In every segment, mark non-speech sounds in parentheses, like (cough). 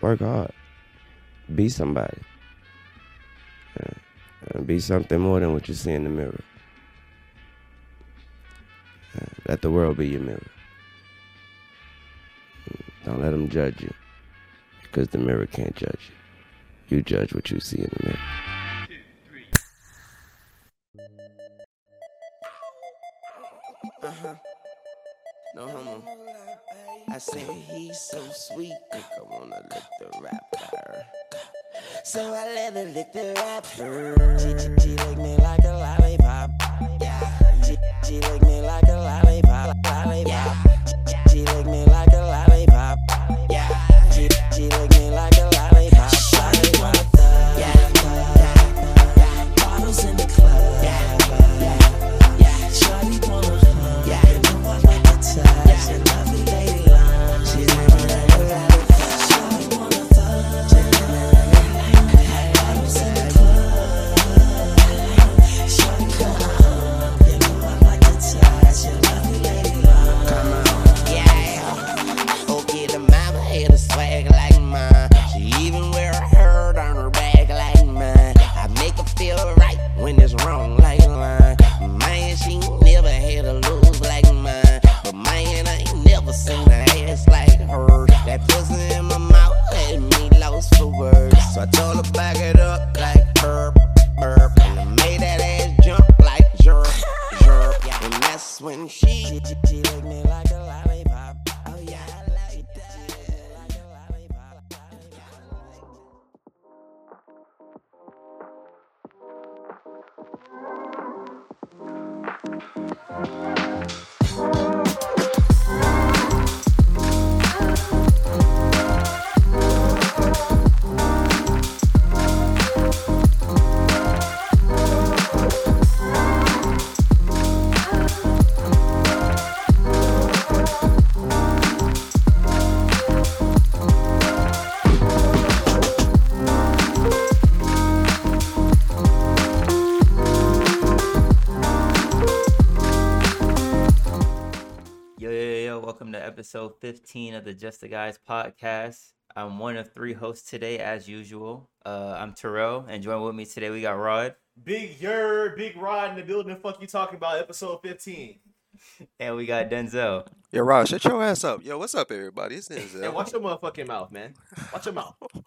Work hard. Be somebody. Yeah. And be something more than what you see in the mirror. Yeah. Let the world be your mirror. Don't let them judge you. Because the mirror can't judge you. You judge what you see in the mirror. Uh-huh. No homo. I say he's so sweet. I wanna lick the rapper. So I let her lick the rapper. She, she, she lick me like a lollipop. Yeah. She, she lick me like a. Lollipop. Episode 15 of the Just the Guys podcast. I'm one of three hosts today, as usual. Uh, I'm Terrell, and joining with me today, we got Rod, Big Yer, Big Rod in the building. Fuck you talking about episode 15. (laughs) and we got Denzel. Yo, Rod, shut your ass up. Yo, what's up, everybody? It's Denzel. And watch your motherfucking mouth, man. Watch your mouth. (laughs)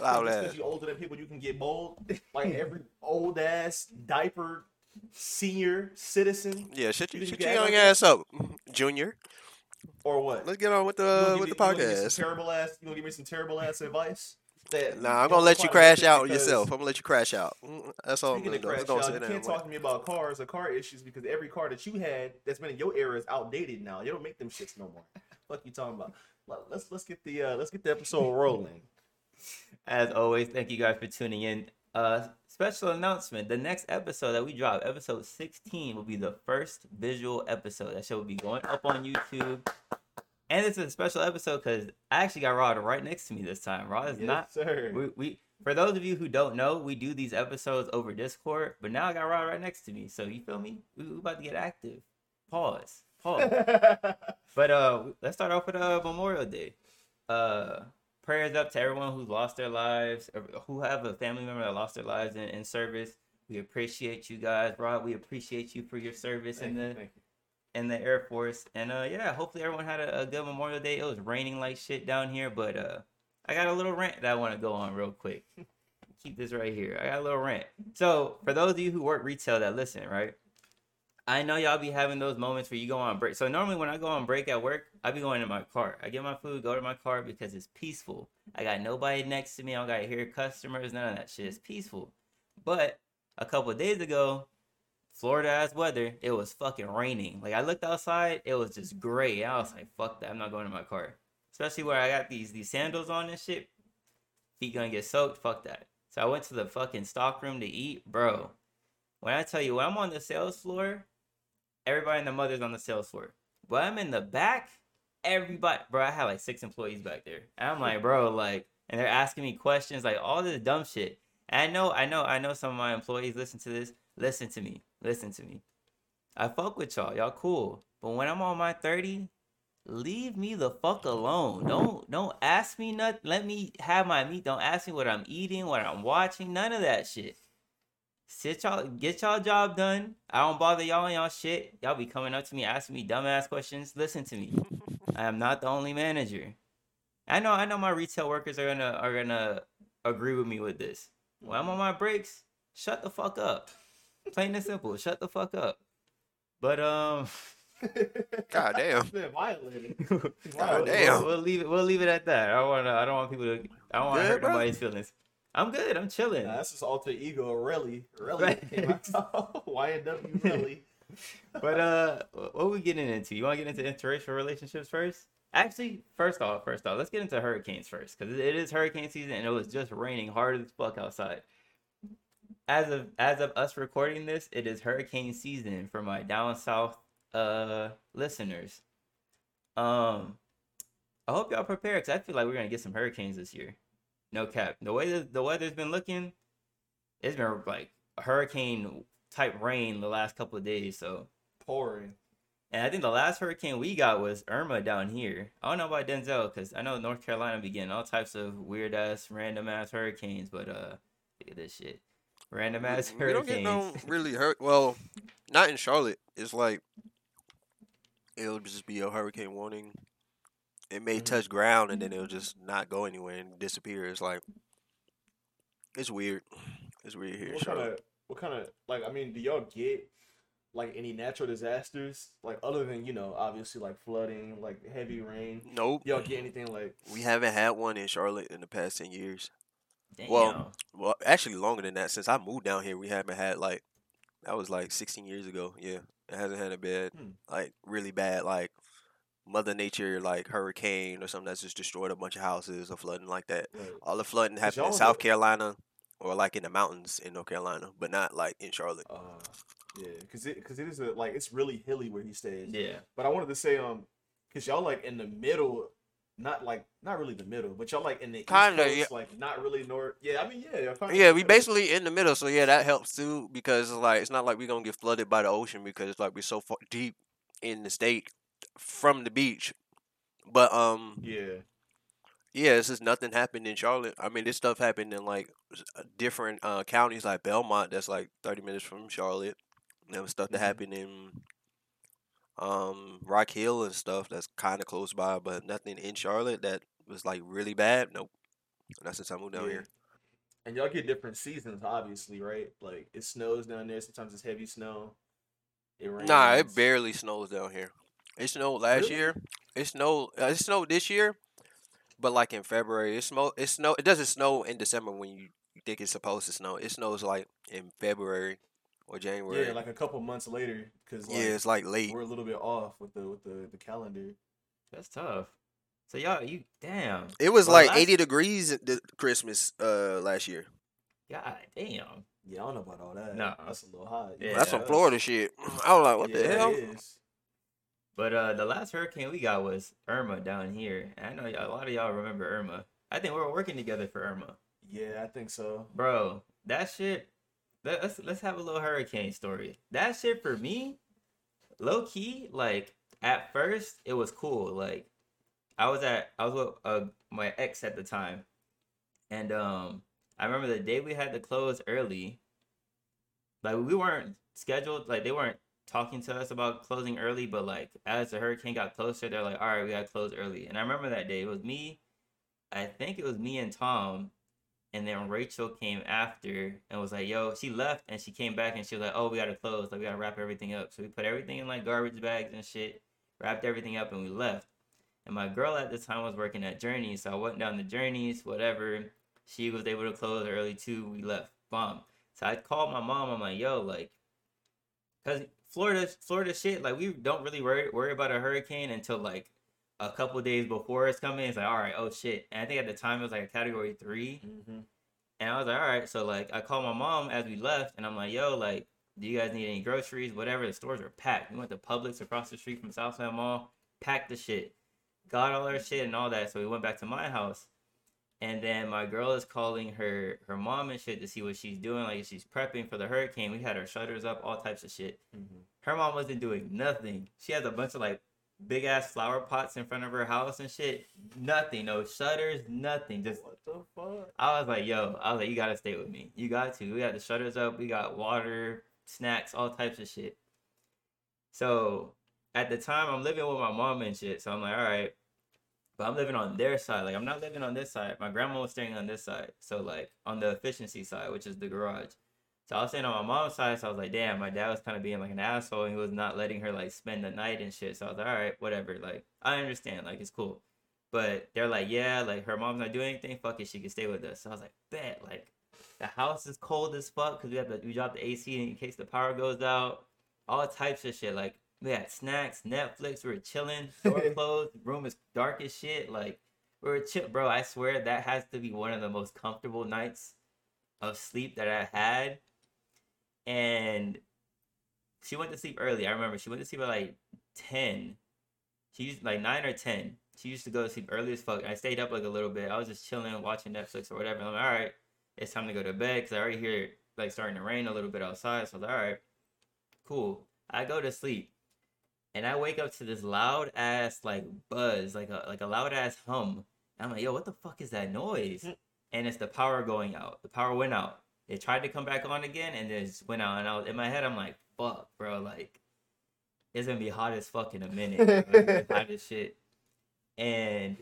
Loud ass. because you older than people, you can get bold. Like every old ass diaper senior citizen Yeah, shut, You you, shut your young ass up, (laughs) Junior. Or what? Let's get on with the give with me- the you give me some podcast. terrible ass. You gonna give me some terrible ass advice? That Nah, I'm gonna let you crash out because- yourself. I'm gonna let you crash out. Mm, That's all I'm Speaking gonna of do. Crash just gonna out, you can't talk to me about cars or car issues because every car that you had that's been in your era is outdated now. You don't make them shits no more. (laughs) Fuck you talking about? Let- Let's let's get the uh, let's get the episode rolling. (laughs) As always, thank you guys for tuning in. Uh, special announcement: the next episode that we drop, episode 16, will be the first visual episode. That show will be going up on YouTube. And it's a special episode because I actually got Rod right next to me this time. Rod is Yes, not sir. We, we for those of you who don't know, we do these episodes over Discord, but now I got Rod right next to me. So you feel me? We, we about to get active. Pause. Pause. (laughs) but uh let's start off with uh Memorial Day. Uh prayers up to everyone who lost their lives, or who have a family member that lost their lives in, in service. We appreciate you guys, Rod. We appreciate you for your service in Thank you, the you. in the Air Force. And uh yeah, hopefully everyone had a, a good Memorial Day. It was raining like shit down here, but uh I got a little rant that I want to go on real quick. (laughs) Keep this right here. I got a little rant. So for those of you who work retail that listen, right? I know y'all be having those moments where you go on break. So normally when I go on break at work, I be going to my car. I get my food, go to my car because it's peaceful. I got nobody next to me. I don't gotta hear customers, none of that shit. It's peaceful. But a couple days ago, Florida ass weather, it was fucking raining. Like I looked outside, it was just gray. I was like, fuck that, I'm not going to my car. Especially where I got these these sandals on and shit. Feet gonna get soaked, fuck that. So I went to the fucking stock room to eat, bro. When I tell you when I'm on the sales floor, everybody and the mother's on the sales floor. But I'm in the back, everybody bro, I had like six employees back there. And I'm like, bro, like, and they're asking me questions, like all this dumb shit. And I know, I know, I know some of my employees listen to this. Listen to me. Listen to me. I fuck with y'all. Y'all cool. But when I'm on my 30, leave me the fuck alone. Don't don't ask me nothing. Let me have my meat. Don't ask me what I'm eating, what I'm watching. None of that shit. Sit y'all, get y'all job done. I don't bother y'all on y'all shit. Y'all be coming up to me asking me dumbass questions. Listen to me. I am not the only manager. I know. I know my retail workers are gonna are gonna agree with me with this. When I'm on my breaks, shut the fuck up. Plain and simple. Shut the fuck up. But um. (laughs) God damn. Been violated. God Wow. damn. We'll, we'll leave it. We'll leave it at that. I don't want to. I don't want people to. I don't want to Good, hurt bro? nobody's feelings. I'm good. I'm chilling. Nah, that's his alter ego, really, really. Right. Came out. YNW, Melly. But uh, what are we getting into? You want to get into interracial relationships first? Actually, first off, first off, let's get into hurricanes first because it is hurricane season and it was just raining hard as fuck outside. As of as of us recording this, it is hurricane season for my down south uh listeners. Um, I hope y'all prepared because I feel like we're gonna get some hurricanes this year. No cap. The way that the weather's been looking, it's been like hurricane type rain the last couple of days. So Pouring. and I think the last hurricane we got was Irma down here. I don't know about Denzel because I know North Carolina be getting all types of weird ass, random ass hurricanes. But uh, look at this shit, random ass We don't hurricanes. get no (laughs) really hurt. Well, not in Charlotte. It's like it'll just be a hurricane warning. It may Mm-hmm. Mhm. touch ground and then it'll just not go anywhere and disappear. It's like it's weird. (sniffs) It's weird here. What kind of, what kind of, like, I mean, do y'all get like any natural disasters, like other than you know, obviously like flooding, like heavy rain? Nope. Y'all get anything like? We haven't had one in Charlotte in the past ten years. Damn. well, Well, actually longer than that. Since I moved down here, we haven't had like that was like 16 years ago. Yeah, it hasn't had a bad, Hmm. like really bad, like Mother Nature, like hurricane or something that's just destroyed a bunch of houses or flooding like that. like All the flooding happened in South Carolina or like in the mountains in North Carolina, but not like in Charlotte. uh, yeah, because it, because it is a, like it's really hilly where he stays. yeah, But I wanted to say, um, because y'all like in the middle, not like not really the middle, but y'all like in the Kinda, yeah. like not really north. Yeah, I mean, yeah, Yeah, we the basically in the middle, so yeah, that helps too because like it's not like we're gonna get flooded by the ocean because it's like we're so far deep in the state from the beach. But um, Yeah, Yeah, it's just nothing happened in Charlotte. I mean, this stuff happened in like uh, different uh, counties, like Belmont, that's like thirty minutes from Charlotte. There was stuff that Mhm. happened in um Rock Hill and stuff that's kind of close by, but nothing in Charlotte that was like really bad. Nope. Not since I moved down yeah. here. And y'all get different seasons, obviously, right? Like it snows down there. Sometimes it's heavy snow. It rains. Nah, it barely snows down here. It snowed last Really? year. It snowed. Uh, it snowed this year, but like in February, it snow. It snow. It doesn't snow in December when you think it's supposed to snow. It snows like in February or January. Yeah, like a couple months later, because like, yeah, it's like late. we're a little bit off with the with the the calendar. that's tough. So y'all, you damn. It was Well, like last- 80 degrees at the Christmas uh last year. God damn. Yeah, I don't know about all that. Nah. that's a little hot. Yeah, That's some Florida shit. (clears throat) I was like, what yeah, the hell? It is. But uh, the last hurricane we got was Irma down here. And I know a lot of y'all remember Irma. I think we were working together for Irma, Yeah, I think so. bro. That shit. let- Let's let's have a little hurricane story. That shit for me, low key. Like at first, it was cool. Like I was at I was with uh, my ex at the time, and um, I remember the day we had to close early. Like we weren't scheduled. Like they weren't talking to us about closing early, but like as the hurricane got closer, they're like, "All right, we gotta close early." And I remember that day. It was me. I think it was me and Tom, and then Rachel came after and was like, "Yo," she left and she came back and she was like, "Oh, we gotta close. Like we gotta wrap everything up." So we put everything in like garbage bags and shit, wrapped everything up, and we left. And my girl at the time was working at Journeys, so I went down the Journeys, whatever. She was able to close early too. We left. Bomb. So I called my mom. I'm like, yo, like, cause Florida, Florida shit, like we don't really worry worry about a hurricane until like a couple days before it's coming. It's like, all right, oh shit. And I think at the time it was like a category three. Mm-hmm. And I was like, all right. So like I called my mom as we left and I'm like, yo, like, do you guys need any groceries? Whatever. The stores are packed. We went to Publix across the street from Southside Mall, packed the shit. Got all our shit and all that. So we went back to my house. And then my girl is calling her her mom and shit to see what she's doing. Like she's prepping for the hurricane. We had our shutters up, all types of shit. Mm-hmm. Her mom wasn't doing nothing. She has a bunch of like big ass flower pots in front of her house and shit. Nothing, no shutters, nothing. Just What the fuck? I was like, yo, I was like, you gotta stay with me. You got to. We got the shutters up. We got water, snacks, all types of shit. So at the time, I'm living with my mom and shit. So I'm like, all right. But I'm living on their side. Like, I'm not living on this side. My grandma was staying on this side. So, like, on the efficiency side, which is the garage. So I was staying on my mom's side. So I was like, damn, my dad was kind of being like an asshole. And he was not letting her, like, spend the night and shit. So I was like, all right, whatever. Like, I understand. Like, it's cool. But they're like, yeah, like her mom's not doing anything. Fuck it, she can stay with us. So I was like, bet. Like, the house is cold as fuck because we have to we drop the AC in case the power goes out. All types of shit. Like we had snacks, Netflix. We were chilling. (laughs) Door closed. Room is dark as shit. Like we were chill, bro. I swear that has to be one of the most comfortable nights of sleep that I had. And she went to sleep early. I remember she went to sleep at like ten. She used like nine or ten. She used to go to sleep early as fuck. I stayed up like a little bit. I was just chilling, watching Netflix or whatever. I'm like, all right, it's time to go to bed because I already hear it like starting to rain a little bit outside. So I was like, all right, cool. I go to sleep, and I wake up to this loud ass like buzz, like a like a loud ass hum. And I'm like, yo, what the fuck is that noise? Mm. And it's the power going out. The power went out. It tried to come back on again, and then it just went out. And I was in my head, I'm like, fuck, bro, like it's gonna be hot as fuck in a minute. (laughs) hot as shit. And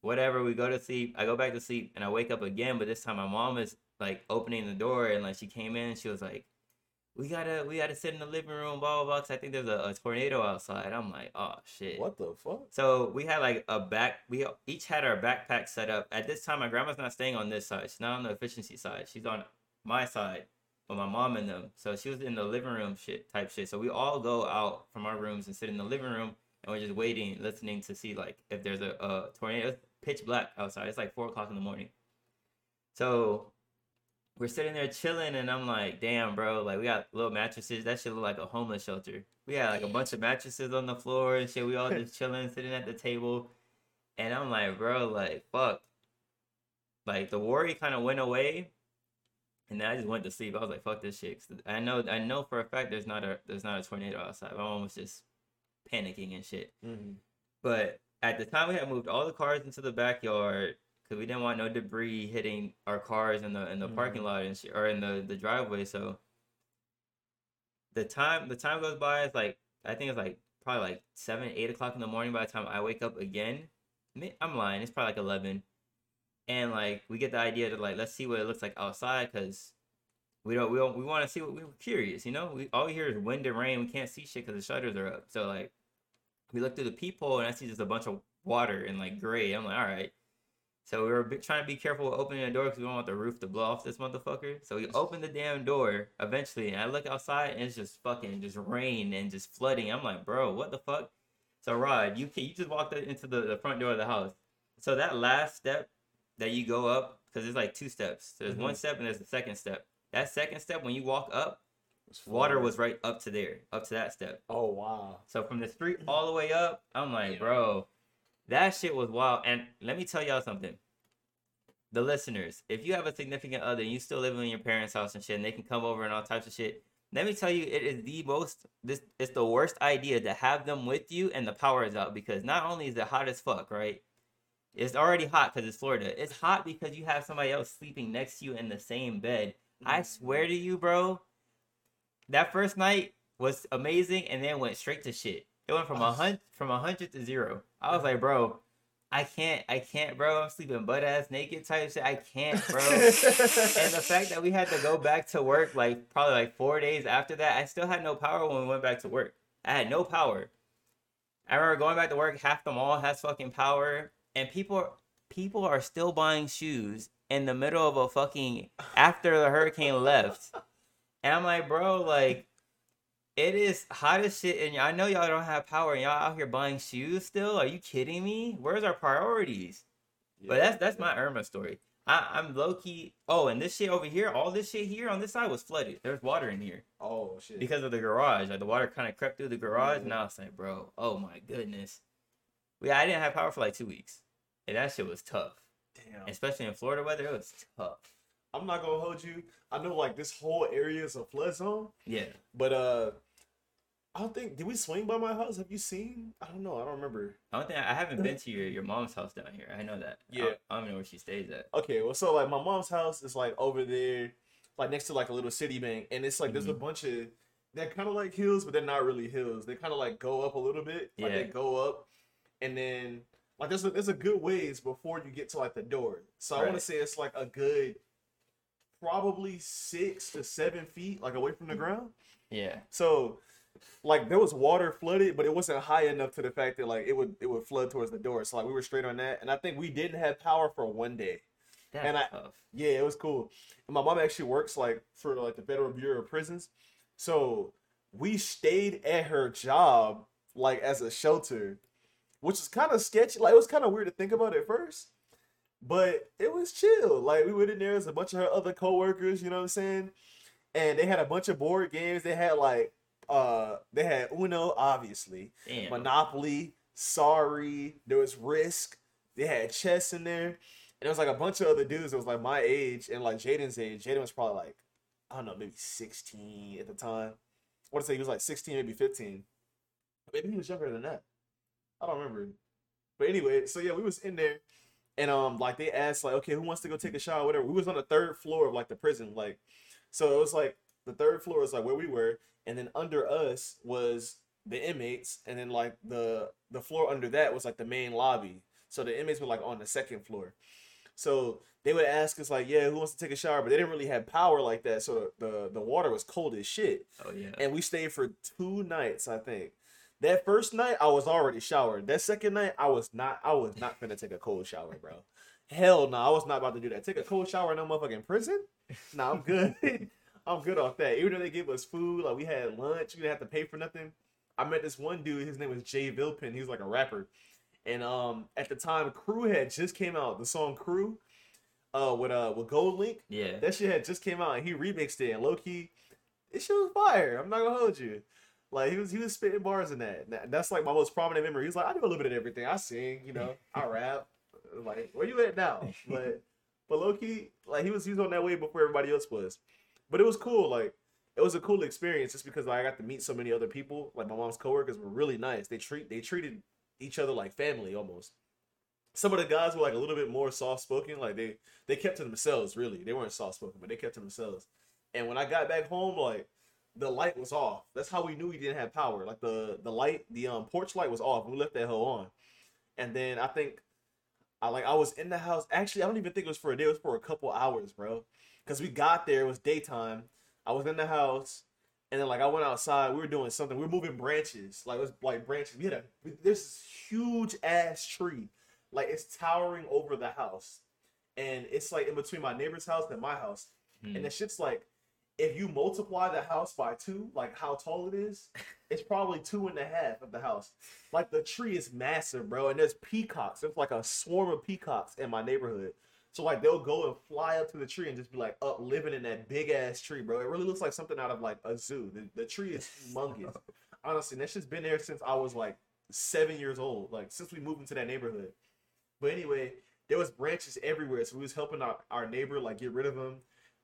whatever, we go to sleep. I go back to sleep and I wake up again, but this time my mom is like opening the door and like she came in, she was like, We gotta we gotta sit in the living room, blah blah blah. 'cause I think there's a, a tornado outside. I'm like, oh shit. What the fuck? So we had like a back. We each had our backpack set up. At this time, my grandma's not staying on this side. She's not on the efficiency side. She's on my side with my mom and them. So she was in the living room shit type shit. So we all go out from our rooms and sit in the living room and we're just waiting, listening to see like if there's a, a tornado. It's pitch black outside. It's like four o'clock in the morning. So we're sitting there chilling, and I'm like, damn, bro, like we got little mattresses. That shit look like a homeless shelter. We had like a bunch of mattresses on the floor and shit. We all just chilling, sitting at the table, and I'm like, bro, like fuck. Like the worry kind of went away, and then I just went to sleep. I was like, fuck this shit. I know, I know for a fact there's not a there's not a tornado outside. My mom was just panicking and shit. Mhm. But at the time, we had moved all the cars into the backyard because we didn't want no debris hitting our cars in the in the parking Mhm. lot and shit, or in the the driveway. So the time the time goes by. It's like I think it's like probably like seven, eight o'clock in the morning. By the time I wake up again, I'm lying. It's probably like eleven, and like we get the idea to like let's see what it looks like outside because. We don't. We don't. We want to see what we were curious. You know. We all we hear is wind and rain. We can't see shit because the shutters are up. So like, we look through the peephole and I see just a bunch of water and like gray. I'm like, all right. So we were trying to be careful with opening the door because we don't want the roof to blow off this motherfucker. So we open the damn door eventually, and I look outside and it's just fucking just rain and just flooding. I'm like, bro, what the fuck? So Rod, you you just walked into the, the front door of the house. So that last step that you go up, because there's like two steps. There's one mm-hmm. step and there's the second step. That second step, when you walk up, water was right up to there, up to that step. Oh wow. So from the street (clears throat) all the way up, I'm like, bro, that shit was wild. And let me tell y'all something. The listeners, if you have a significant other and you still living in your parents' house and shit, and they can come over and all types of shit, let me tell you, it is the most this it's the worst idea to have them with you and the power is out because not only is it hot as fuck, right? It's already hot because it's Florida. It's hot because you have somebody else sleeping next to you in the same bed. I mm-hmm. swear to you, bro, that first night was amazing and then went straight to shit. It went from a hundred from a hundred to zero. I was like, bro, I can't, I can't, bro. I'm sleeping butt ass naked type shit. I can't, bro. and the fact that we had to go back to work like probably like four days after that, I still had no power when we went back to work. I had no power. I remember going back to work, half the mall has fucking power, and people people are still buying shoes in the middle of a fucking after the hurricane left. And I'm like, bro, like it is hot as shit, and I know y'all don't have power, and y'all out here buying shoes still. Are you kidding me? Where's our priorities? But that's that's my Irma story. I, I'm low key. Oh, and this shit over here, all this shit here on this side was flooded. There's water in here Oh shit. because of the garage. Like the water kind of crept through the garage, and mm-hmm. I was like, bro, oh my goodness. Yeah, I didn't have power for like two weeks, and that shit was tough, Damn. especially in Florida weather. It was tough. I'm not gonna hold you. I know like this whole area is a flood zone, Yeah, but uh, I don't think did we swing by my house? Have you seen? I don't know. I don't remember. I don't think I haven't been to your, your mom's house down here. I know that. I Yeah. don't- I don't know where she stays at. Okay, well, so like my mom's house is like over there, like next to like a little city bank, and it's like there's a bunch of they're kind of like hills, but they're not really hills. They kind of like go up a little bit, like they go up, and then like there's a, there's a good ways before you get to like the door. So I want to say it's like a good, probably six to seven feet like away from the mm. ground. Yeah. So, like there was water flooded, but it wasn't high enough to the fact that like it would it would flood towards the door. So like we were straight on that, and I think we didn't have power for one day. That's And I- tough. Yeah, it was cool. And my mom actually works like for like the Federal Bureau of Prisons, so we stayed at her job like as a shelter, which is kind of sketchy. Like it was kind of weird to think about at first, but it was chill. Like we went in there as a bunch of her other coworkers, you know what I'm saying? And they had a bunch of board games. They had like uh they had Uno, obviously, Damn. Monopoly, Sorry, there was Risk, they had chess in there. And it was like a bunch of other dudes that was like my age and like Jaden's age. Jaden was probably like, I don't know, maybe 16 at the time. I want to say he was like 16, maybe 15. Maybe he was younger than that. I don't remember. But anyway, so yeah, we was in there and um like they asked like, okay, who wants to go take a shower, whatever. We was on the third floor of like the prison. Like so it was like the third floor is like where we were, and then under us was the inmates, and then like the the floor under that was like the main lobby. So the inmates were like on the second floor. So they would ask us like, yeah, who wants to take a shower? But they didn't really have power like that, so the the, the water was cold as shit. Oh yeah. And we stayed for two nights, I think. That first night, I was already showered. That second night, I was not. I was not gonna take a cold shower, bro. Hell no, I was not about to do that. Take a cold shower in no motherfucking prison? Nah, I'm good. (laughs) I'm good off that. Even though they gave us food, like we had lunch, we didn't have to pay for nothing. I met this one dude. His name was Jay Vilpin. He was like a rapper, and um, at the time, Crew had just came out. The song Crew, uh, with uh with GoldLink. yeah. That shit had just came out and he remixed it and low key, this shit was fire. I'm not gonna hold you. Like he was he was spitting bars in that. And That's like my most prominent memory. He's like, I do a little bit of everything. I sing, you know, I rap. Like, where you at now? But but low key, like he was he was on that way before everybody else was. But it was cool. Like it was a cool experience just because I got to meet so many other people. Like my mom's coworkers were really nice. They treat they treated each other like family almost. Some of the guys were like a little bit more soft spoken. Like they they kept to themselves. Really, they weren't soft spoken, but they kept to themselves. And when I got back home, like the light was off. That's how we knew we didn't have power. Like the the light, the um porch light was off. We left that hole on. And then I think I like I was in the house. Actually, I don't even think it was for a day. It was for a couple hours, bro. Cause we got there. It was daytime. I was in the house, and then like I went outside. We were doing something. We were moving branches. Like it was like branches. We had a this huge ass tree. Like it's towering over the house, and it's like in between my neighbor's house and my house. Hmm. And the shit's like, if you multiply the house by two, like how tall it is, (laughs) it's probably two and a half of the house. Like the tree is massive, bro. And there's peacocks. There's like a swarm of peacocks in my neighborhood. So like they'll go and fly up to the tree and just be like up living in that big ass tree, bro. It really looks like something out of like a zoo. The, the tree is humongous. (laughs) Honestly, and that shit's been there since I was like seven years old. Like since we moved into that neighborhood. But anyway, there was branches everywhere. So we was helping our, our neighbor like get rid of them.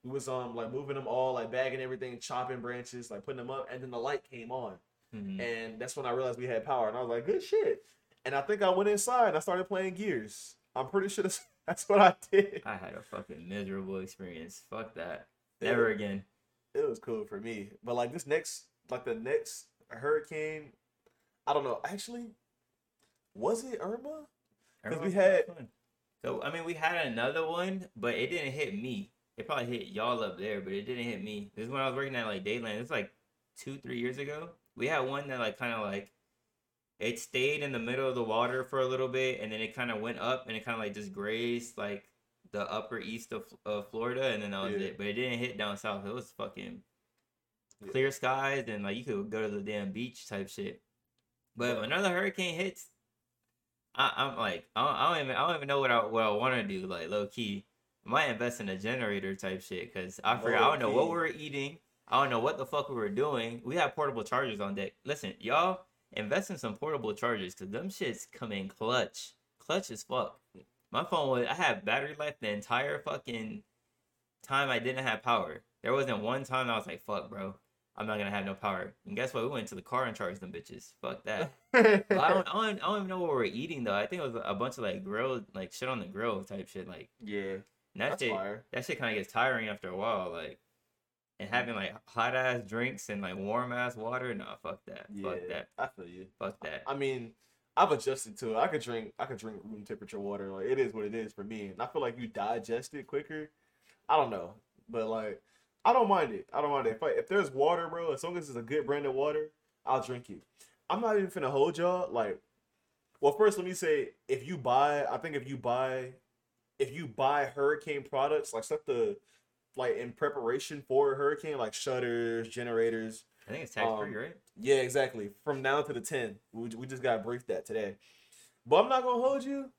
We was um like moving them all, like bagging everything, chopping branches, like putting them up, and then the light came on. Mhm. And that's when I realized we had power. And I was like, good shit. And I think I went inside and I started playing Gears. I'm pretty sure that's, (laughs) that's what I did. I had a fucking miserable experience. Fuck that. Never again. It was cool for me. But like this next, like the next hurricane, I don't know. Actually, was it Irma? 'Cause we had- So I mean, we had another one, but it didn't hit me. It probably hit y'all up there, but it didn't hit me. This is when I was working at like Dadeland. It's like two, three years ago. We had one that like kind of like it stayed in the middle of the water for a little bit, and then it kind of went up, and it kind of like just grazed like the upper east of, of Florida, and then that was Yeah. it. But it didn't hit down south. It was fucking Yeah. clear skies, and like you could go to the damn beach type shit. But if another hurricane hits, I, I'm like, I don't, I don't even, I don't even know what I what I want to do. Like low key, might invest in a generator type shit because I forgot. I oh, don't know what we were eating. I don't know what the fuck we were doing. We have portable chargers on deck. Listen, y'all, invest in some portable chargers because them shits come in clutch, clutch as fuck. My phone was, I had battery life the entire fucking time I didn't have power. There wasn't one time I was like, fuck, bro. I'm not gonna have no power. And guess what? We went to the car and charged them bitches. Fuck that. (laughs) I don't, I don't, I don't even know what we were eating though. I think it was a bunch of like grilled, like shit on the grill type shit. Like yeah, and that that's shit, fire. that shit kind of gets tiring after a while. Like and having mm. like hot ass drinks and like warm ass water. Nah, fuck that. Yeah, Fuck that. I feel you. Fuck that. I mean, I've adjusted to it. I could drink. I could drink room temperature water. Like it is what it is for me, and I feel like you digest it quicker. I don't know, but like I don't mind it. I don't mind it. If I, if there's water, bro, as long as it's a good brand of water, I'll drink it. I'm not even finna hold y'all. Like, well, first let me say, if you buy, I think if you buy, if you buy hurricane products, like stuff to, like in preparation for a hurricane, like shutters, generators, I think it's tax free, um, right? yeah, exactly. From now to the 10. We, we just got briefed that today. But I'm not gonna hold you.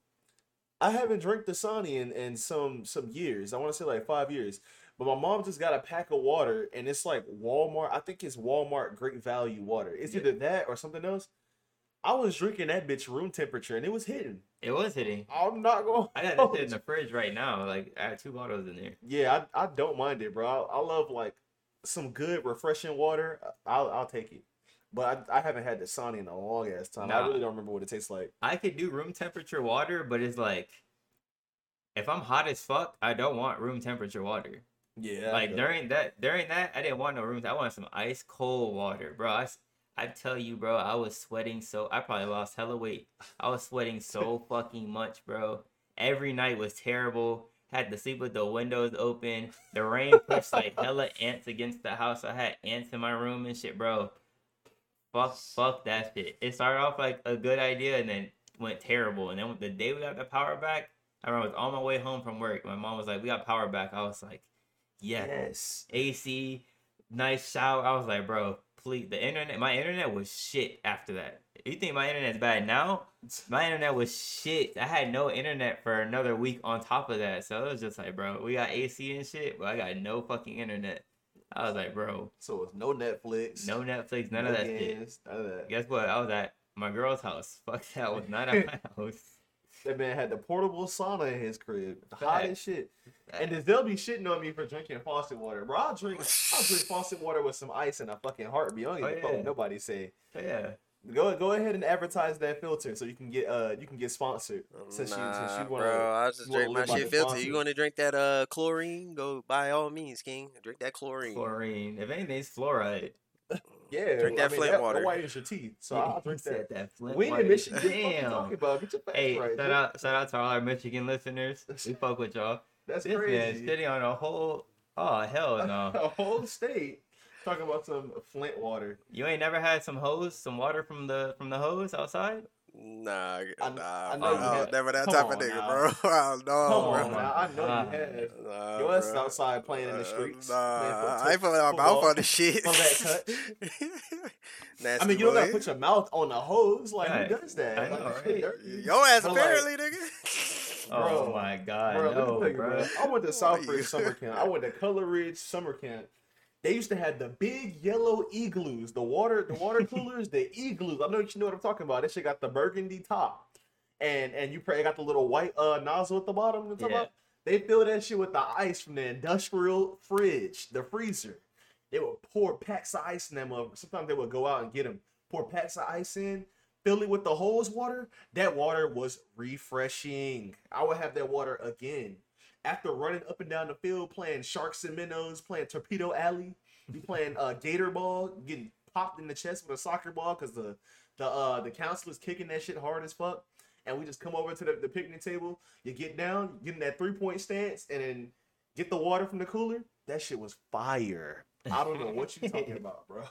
I haven't drank Dasani in, in some some years. I want to say like five years. But my mom just got a pack of water and it's like Walmart. I think it's Walmart Great Value water. It's Yeah. either that or something else. I was drinking that bitch room temperature and it was hitting. It was hitting. I'm not gonna. I got (laughs) shit in the fridge right now. Like I had two bottles in there. Yeah, I, I don't mind it, bro. I, I love like some good refreshing water. I'll I'll take it. But I, I haven't had Dasani in a long ass time. I really don't remember what it tastes like. I could do room temperature water, but it's like if I'm hot as fuck, I don't want room temperature water. Yeah. Like during that during that I didn't want no room. I wanted some ice cold water, bro. I, I tell you, bro, I was sweating so I probably lost hella weight. I was sweating so (laughs) fucking much, bro. Every night was terrible. Had to sleep with the windows open. The rain pushed like hella (laughs) ants against the house. I had ants in my room and shit, bro. Fuck, fuck that shit. It started off like a good idea and then went terrible. And then the day we got the power back, I remember I was on my way home from work. My mom was like, "We got power back." I was like, "Yes." Yes. AC, nice shower. I was like, bro, please. The internet, my internet was shit after that. You think my internet's bad now? My internet was shit. I had no internet for another week on top of that. So it was just like, bro, we got AC and shit, but I got no fucking internet. I was like, bro, So it's no Netflix. no Netflix, none no of that shit. None of that. Guess what? I was at my girl's house. (laughs) Fuck that was not at (laughs) my house. That man had the portable sauna in his crib. Hot as shit. And then they'll be shitting on me for drinking faucet water. Bro, I'll drink I'll drink (laughs) faucet water with some ice and a fucking heartbeat. I don't give Oh, yeah. nobody say. So yeah, Go go ahead and advertise that filter so you can get uh you can get sponsored. Since you since Nah, you wanna bro, I just drink my shit the filter. sponsor. You want to drink that uh chlorine? Go by all means, King. Drink that chlorine. chlorine. If anything, it's fluoride. (laughs) Yeah, Drink that I mean, Flint that, water. That whitens your teeth. So Yeah, I'll drink that. that Flint We water. in Michigan. What the fuck you Damn. talking about? Get your facts Hey, right. shout out, shout out to all our Michigan listeners. (laughs) We fuck with y'all. That's This man crazy. shitting on a whole. Oh hell (laughs) no! a whole state talking about some Flint water. You ain't never had some hose, some water from the from the hose outside? Nah, I- nah, I bro. know you I was never that come type of nigga, now. bro. (laughs) I don't know, Come bro. on now, I know you have. Nah, Your ass outside playing in the Uh, streets. Nah, I ain't putting my mouth on the shit. On that Nasty (laughs) I mean, you don't gotta put your mouth on the hose. Like, Right. who does that? I know, Like, (laughs) right? dirty. Your ass But, like, apparently, nigga. oh my god, Bro, no, tell you, bro. bro. I went to Southbridge you- summer camp. I went to Color Ridge summer camp. They used to have the big yellow igloos, the water, the water (laughs) coolers, the igloos. I know you know what I'm talking about. This shit got the burgundy top, and and you probably got the little white uh nozzle at the bottom. You know what I'm talking Yeah. They fill that shit with the ice from the industrial fridge, the freezer. They would pour packs of ice in them. mother- Sometimes they would go out and get them, pour packs of ice in, fill it with the hose water. That water was refreshing. I would have that water again. After running up and down the field playing sharks and minnows, playing torpedo alley, be playing uh, gator ball, getting popped in the chest with a soccer ball because the the uh the counselor's kicking that shit hard as fuck. And we just come over to the, the picnic table. You get down, get in that three point stance, and then get the water from the cooler. That shit was fire. I don't know what you're (laughs) talking about, bro.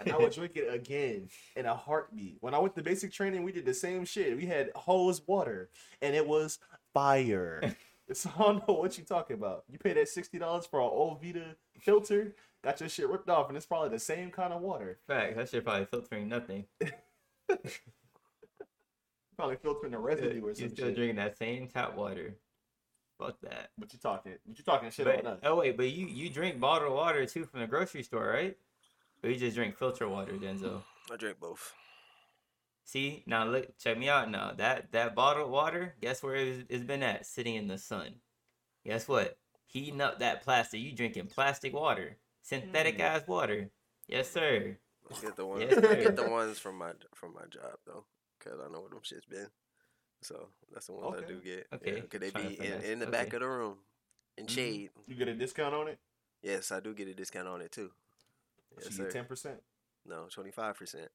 And I would drink it again in a heartbeat. When I went to basic training, we did the same shit. We had hose water, and it was fire. (laughs) so I don't know what you talking about. You pay that sixty dollars for an old Vita filter, got your shit ripped off, and it's probably the same kind of water. Fact, that shit probably filtering nothing. (laughs) Probably filtering the residue or You some still shit. drinking that same tap water. Fuck that. But you talking, but you talking shit But, on us. oh wait, but you you drink bottled water too from the grocery store, right? Or you just drink filter water, Denzel? I drink both. See now, look, check me out now. That that bottled water, guess where it's, it's been at? Sitting in the sun. Guess what? Heating up that plastic. You drinking plastic water, synthetic Hmm. ass water. Yes, sir. Get the ones, Yes, get the ones from my from my job though, cause I know what them shits been. So that's the ones I do get. Okay, Yeah, Could they be in, in the back of the room, in Mhm. shade? You get a discount on it? Yes, I do get a discount on it too. Yes, you sir. get ten percent. No, twenty five percent.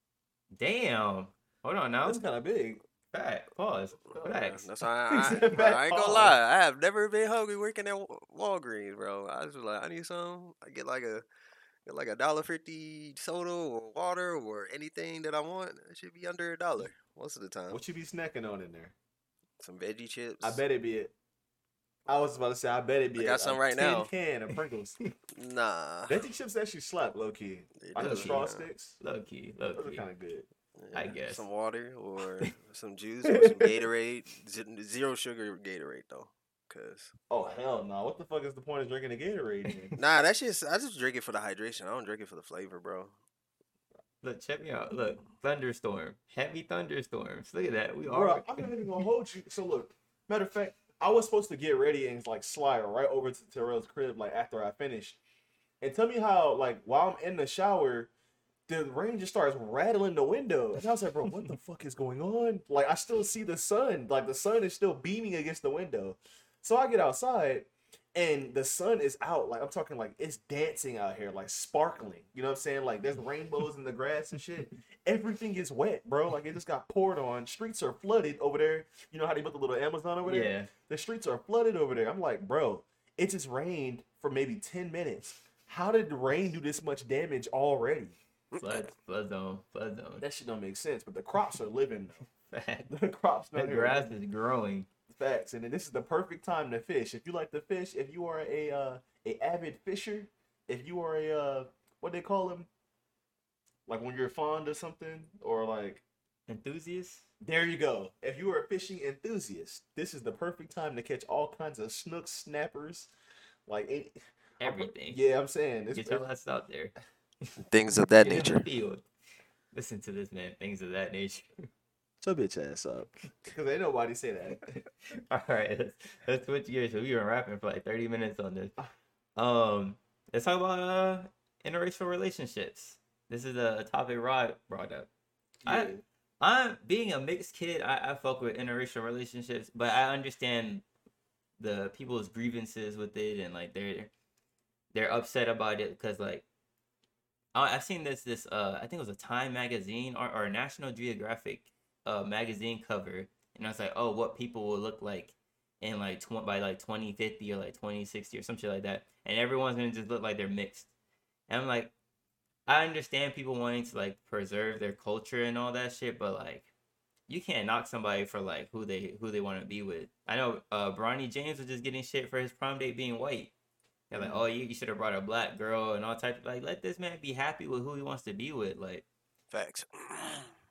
Damn. Hold on now. That's kind of big. Fact. Pause. Oh, Facts. That's why (laughs) I, I, I ain't back gonna lie. I have never been hungry working at Walgreens, bro. I was like, I need some. I get like a get like a dollar fifty soda or water or anything that I want. It should be under a dollar most of the time. What you be snacking on in there? Some veggie chips. I bet it be it. I was about to say I bet it be I got A some right tin now. Can of (laughs) Pringles. Nah. Veggie chips actually slap low key. They Like the straw sticks. Low key. Low Those are key. kind of good. I guess. some water or (laughs) some juice or some Gatorade. Zero sugar Gatorade though, cause Oh hell no! What the fuck is the point of drinking a Gatorade? then? (laughs) nah, that's just I just drink it for the hydration. I don't drink it for the flavor, bro. Look, check me out. Look, thunderstorm, heavy thunderstorms. Look at that. We Bro, are. I'm not even gonna hold you. So look, matter of fact, I was supposed to get ready and like slide right over to Terrell's crib like after I finished. And tell me how like while I'm in the shower, the rain just starts rattling the window. And I was like, bro, what the (laughs) fuck is going on? Like I still see the sun. Like the sun is still beaming against the window. So I get outside and the sun is out. Like I'm talking like it's dancing out here, like sparkling. You know what I'm saying? Like there's rainbows in the grass and shit. Everything is wet, bro. Like it just got poured on. Streets are flooded over there. You know how they put the little Amazon over there? Yeah. The streets are flooded over there. I'm like, bro, it just rained for maybe 10 minutes. How did the rain do this much damage already? Flood, flood zone, flood zone. That shit don't make sense. But the crops are living. (laughs) The crops The grass is growing. Facts, and then this is the perfect time to fish. If you like to fish, if you are a uh, a avid fisher, if you are a uh, what they call them, like when you're fond of something, or like Enthusiasts. there you go. If you are a fishing enthusiast, this is the perfect time to catch all kinds of snooks, snappers, like Everything. Yeah, I'm saying it's, Get your ass out there. Things of that Get nature. (laughs) Listen to this man. Things of that nature. your bitch ass up (laughs) because ain't nobody say that. (laughs) All right, let's, let's switch gears. We've been rapping for like thirty minutes on this. Um, let's talk about uh interracial relationships. This is a, a topic Rod brought up. I- Yeah. I'm being a mixed kid. I, I fuck with interracial relationships, but I understand the people's grievances with it and like they're they're upset about it because like I, I've seen this this uh I think it was a Time magazine or, or a National Geographic uh magazine cover and I was like oh what people will look like in like tw- by like 2050 or like 2060 or some shit like that and everyone's gonna just look like they're mixed and I'm like I understand people wanting to like preserve their culture and all that shit, but like you can't knock somebody for like who they who they want to be with. I know uh Bronny James was just getting shit for his prom date being white. They're like, mm-hmm. oh, you, you should have brought a black girl and all types of like let this man be happy with who he wants to be with. Like Facts.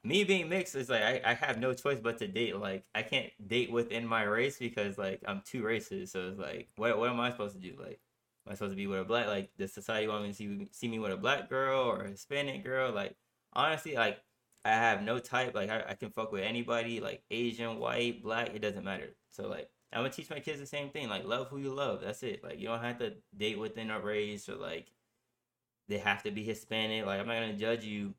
me being mixed is like I, I have no choice but to date. Like I can't date within my race because like I'm two races. So it's like what what am I supposed to do? Like am I supposed to be with a black like does society want me to see see me with a black girl or a Hispanic girl? Like honestly, like I have no type. Like I, I can fuck with anybody, like Asian, white, black, it doesn't matter. So like I'm gonna teach my kids the same thing. Like love who you love. That's it. Like you don't have to date within a race or like they have to be Hispanic. Like I'm not gonna judge you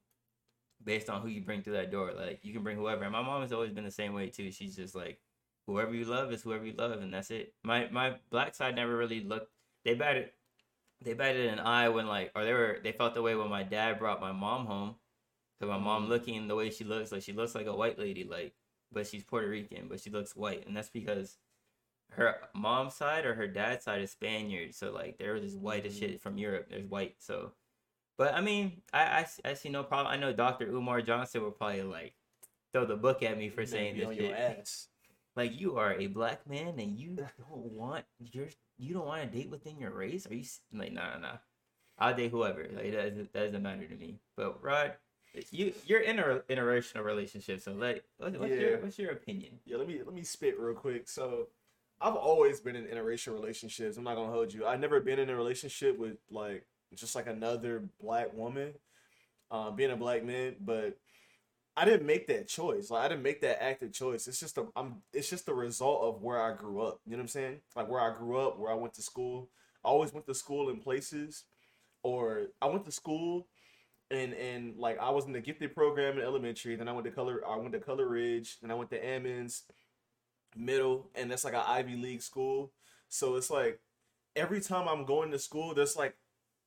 based on who you bring through that door. Like you can bring whoever. And my mom has always been the same way too. She's just like whoever you love is whoever you love, and that's it. My my black side never really looked. They batted they batted an eye when like or they were they felt the way when my dad brought my mom home. Cause my mom mm-hmm. looking the way she looks, like she looks like a white lady, like but she's Puerto Rican, but she looks white, and that's because her mom's side or her dad's side is Spaniard, so like they're just white as shit mm. from Europe. There's white, so. But I mean, I I see no problem. I know Dr. Umar Johnson will probably like throw the book at me for saying Be this shit. (laughs) Like you are a black man and you (laughs) don't want your you don't want to date within your race. Are you like nah nah? nah. I'll date whoever. Like it doesn't, that doesn't matter to me. But Rod, you you're in a interracial relationship, so like what, what's Yeah. your what's your opinion? Yeah, let me let me spit real quick. So, I've always been in interracial relationships. I'm not gonna hold you. I've never been in a relationship with like just like another black woman, um, being a black man. But I didn't make that choice. Like I didn't make that active choice. It's just a I'm. It's just the result of where I grew up. You know what I'm saying? Like where I grew up, where I went to school. I always went to school in places, or I went to school and and like I was in the gifted program in elementary. Then I went to color. I went to Color Ridge. Then I went to Ammons Middle, and that's like an Ivy League school. So it's like every time I'm going to school, there's like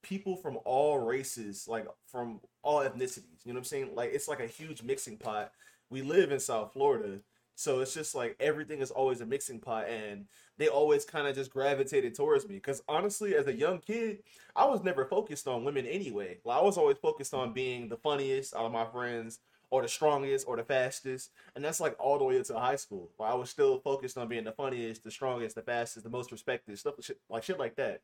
people from all races, like from all ethnicities. You know what I'm saying? Like it's like a huge mixing pot. We live in South Florida, so it's just like everything is always a mixing pot, and they always kind of just gravitated towards me. Because honestly, as a young kid, I was never focused on women anyway. Like I was always focused on being the funniest out of my friends, or the strongest, or the fastest, and that's like all the way into high school. Like I was still focused on being the funniest, the strongest, the fastest, the most respected, stuff like shit like that.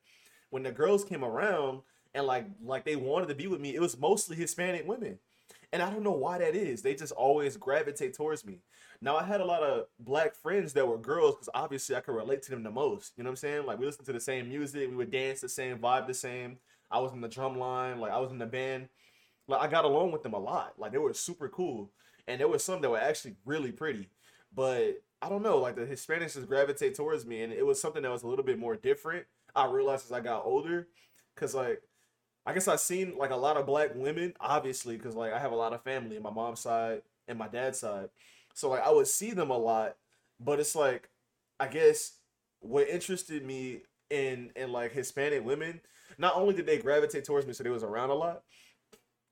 When the girls came around and like like they wanted to be with me, it was mostly Hispanic women. And I don't know why that is. They just always gravitate towards me. Now I had a lot of black friends that were girls because obviously I could relate to them the most. You know what I'm saying? Like we listened to the same music, we would dance the same, vibe the same. I was in the drum line, like I was in the band. Like I got along with them a lot. Like they were super cool. And there was some that were actually really pretty. But I don't know, like the Hispanics just gravitate towards me and it was something that was a little bit more different. I realized as I got older. Cause like I guess I've seen like a lot of black women, obviously, because like I have a lot of family on my mom's side and my dad's side. So like I would see them a lot, but it's like I guess what interested me in in like Hispanic women, not only did they gravitate towards me, so they was around a lot.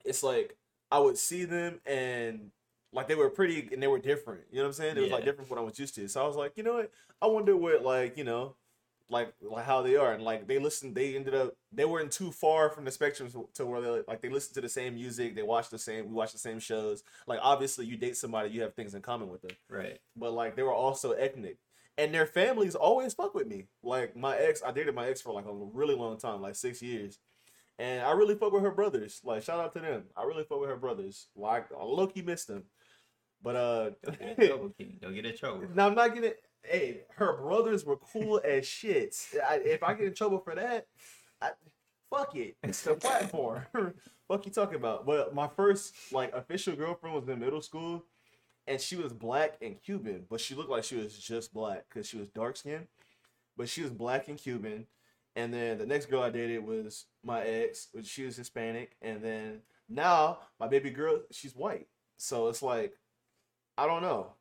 It's like I would see them and like they were pretty and they were different. You know what I'm saying? It was like different from what I was used to. So I was like, you know what? I wonder what like you know like like how they are and like they listened they ended up they weren't too far from the spectrum to, to where they like they listened to the same music they watched the same we watched the same shows like obviously you date somebody you have things in common with them Right. but like they were also ethnic and their families always fuck with me like my ex i dated my ex for like a really long time like six years and i really fuck with her brothers like shout out to them i really fuck with her brothers like i low-key miss them but uh Don't (laughs) get in trouble, King. Don't get in trouble. now I'm not gonna. Hey, her brothers were cool as shit. I, if I get in trouble for that, I, fuck it. It's the platform. (laughs) fuck you talking about? But my first like official girlfriend was in middle school, and she was black and Cuban, but she looked like she was just black because she was dark skinned, but she was black and Cuban. And then the next girl I dated was my ex, which she was Hispanic, and then now my baby girl, she's white. So it's like, I don't know.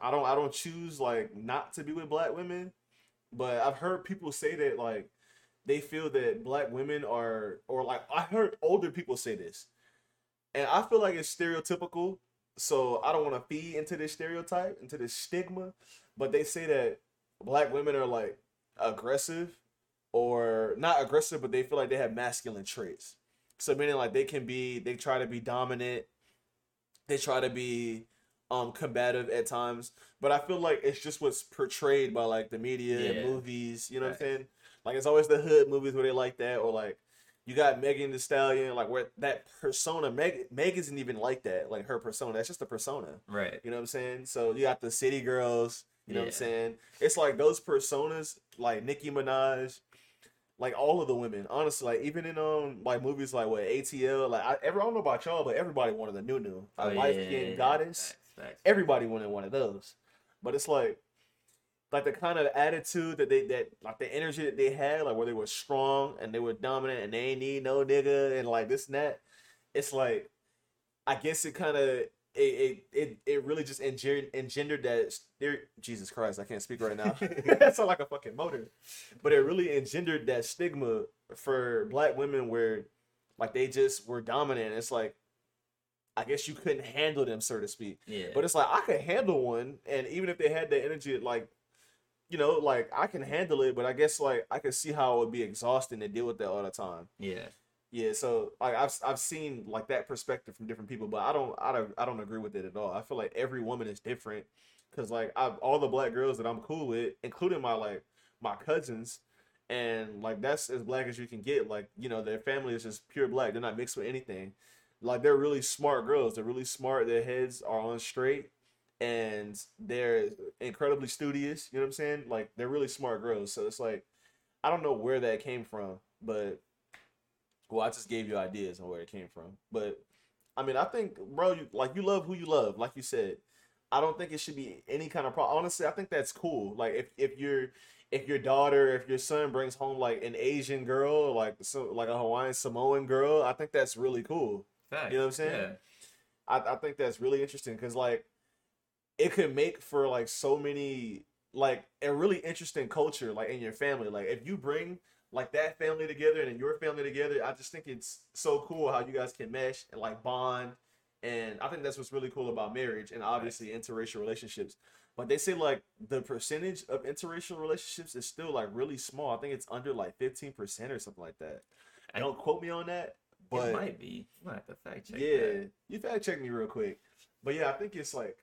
I don't I don't choose like not to be with black women, but I've heard people say that like they feel that black women are or like I heard older people say this. And I feel like it's stereotypical, so I don't want to feed into this stereotype, into this stigma, but they say that black women are like aggressive or not aggressive, but they feel like they have masculine traits. So meaning like they can be they try to be dominant, they try to be um combative at times. But i feel like it's just what's portrayed by like the media Yeah. and movies you know what i'm saying? Like it's always the hood movies where they like that or like you got Megan Thee Stallion like where that persona meg meg isn't even like that like her persona. That's just a persona. Right. you know what i'm saying? So you got the city girls you know what i'm saying? It's like those personas like nicki minaj like all of the women, honestly, like even in um like movies like what ATL, like I, every, I don't know about y'all, but everybody wanted a new new, a Oh, light yeah, yeah, goddess Facts, facts. everybody wanted one of those. But it's like like the kind of attitude that they that like the energy that they had, like where they were strong and they were dominant and they ain't need no nigga and like this and that. It's like I guess it kind of it, it it it really just engendered engendered that there Jesus Christ, I can't speak right now. (laughs) (laughs) that sound like a fucking motor. But it really engendered that stigma for black women where like they just were dominant. It's like I guess you couldn't handle them, so to speak. Yeah. But it's like I could handle one, and even if they had the energy, like, you know, like I can handle it. But I guess like I could see how it would be exhausting to deal with that all the time. yeah. Yeah, so like I've I've seen like that perspective from different people, but I don't I don't I don't agree with it at all. I feel like every woman is different, cause like I all the black girls that I'm cool with, including my like my cousins, and like that's as black as you can get. Like you know their family is just pure black. They're not mixed with anything. Like they're really smart girls. They're really smart. Their heads are on straight, and they're incredibly studious. You know what I'm saying? Like they're really smart girls. So it's like I don't know where that came from, but well, I just gave you ideas on where it came from. But I mean, I think, bro, you like you love who you love, like you said. I don't think it should be any kind of problem. Honestly, I think that's cool. Like if if you're if your daughter, if your son brings home like an Asian girl, like so, like a Hawaiian Samoan girl, I think that's really cool. Facts. You know what I'm saying? Yeah. I, I think that's really interesting because like it could make for like so many like a really interesting culture like in your family. Like if you bring like that family together and your family together, I just think it's so cool how you guys can mesh and like bond. And I think that's what's really cool about marriage and obviously interracial relationships. But they say like the percentage of interracial relationships is still like really small. I think it's under like 15% or something like that. I- Don't quote me on that. But it might be. You might have to fact check. yeah, that. you fact check me real quick. But yeah, I think it's like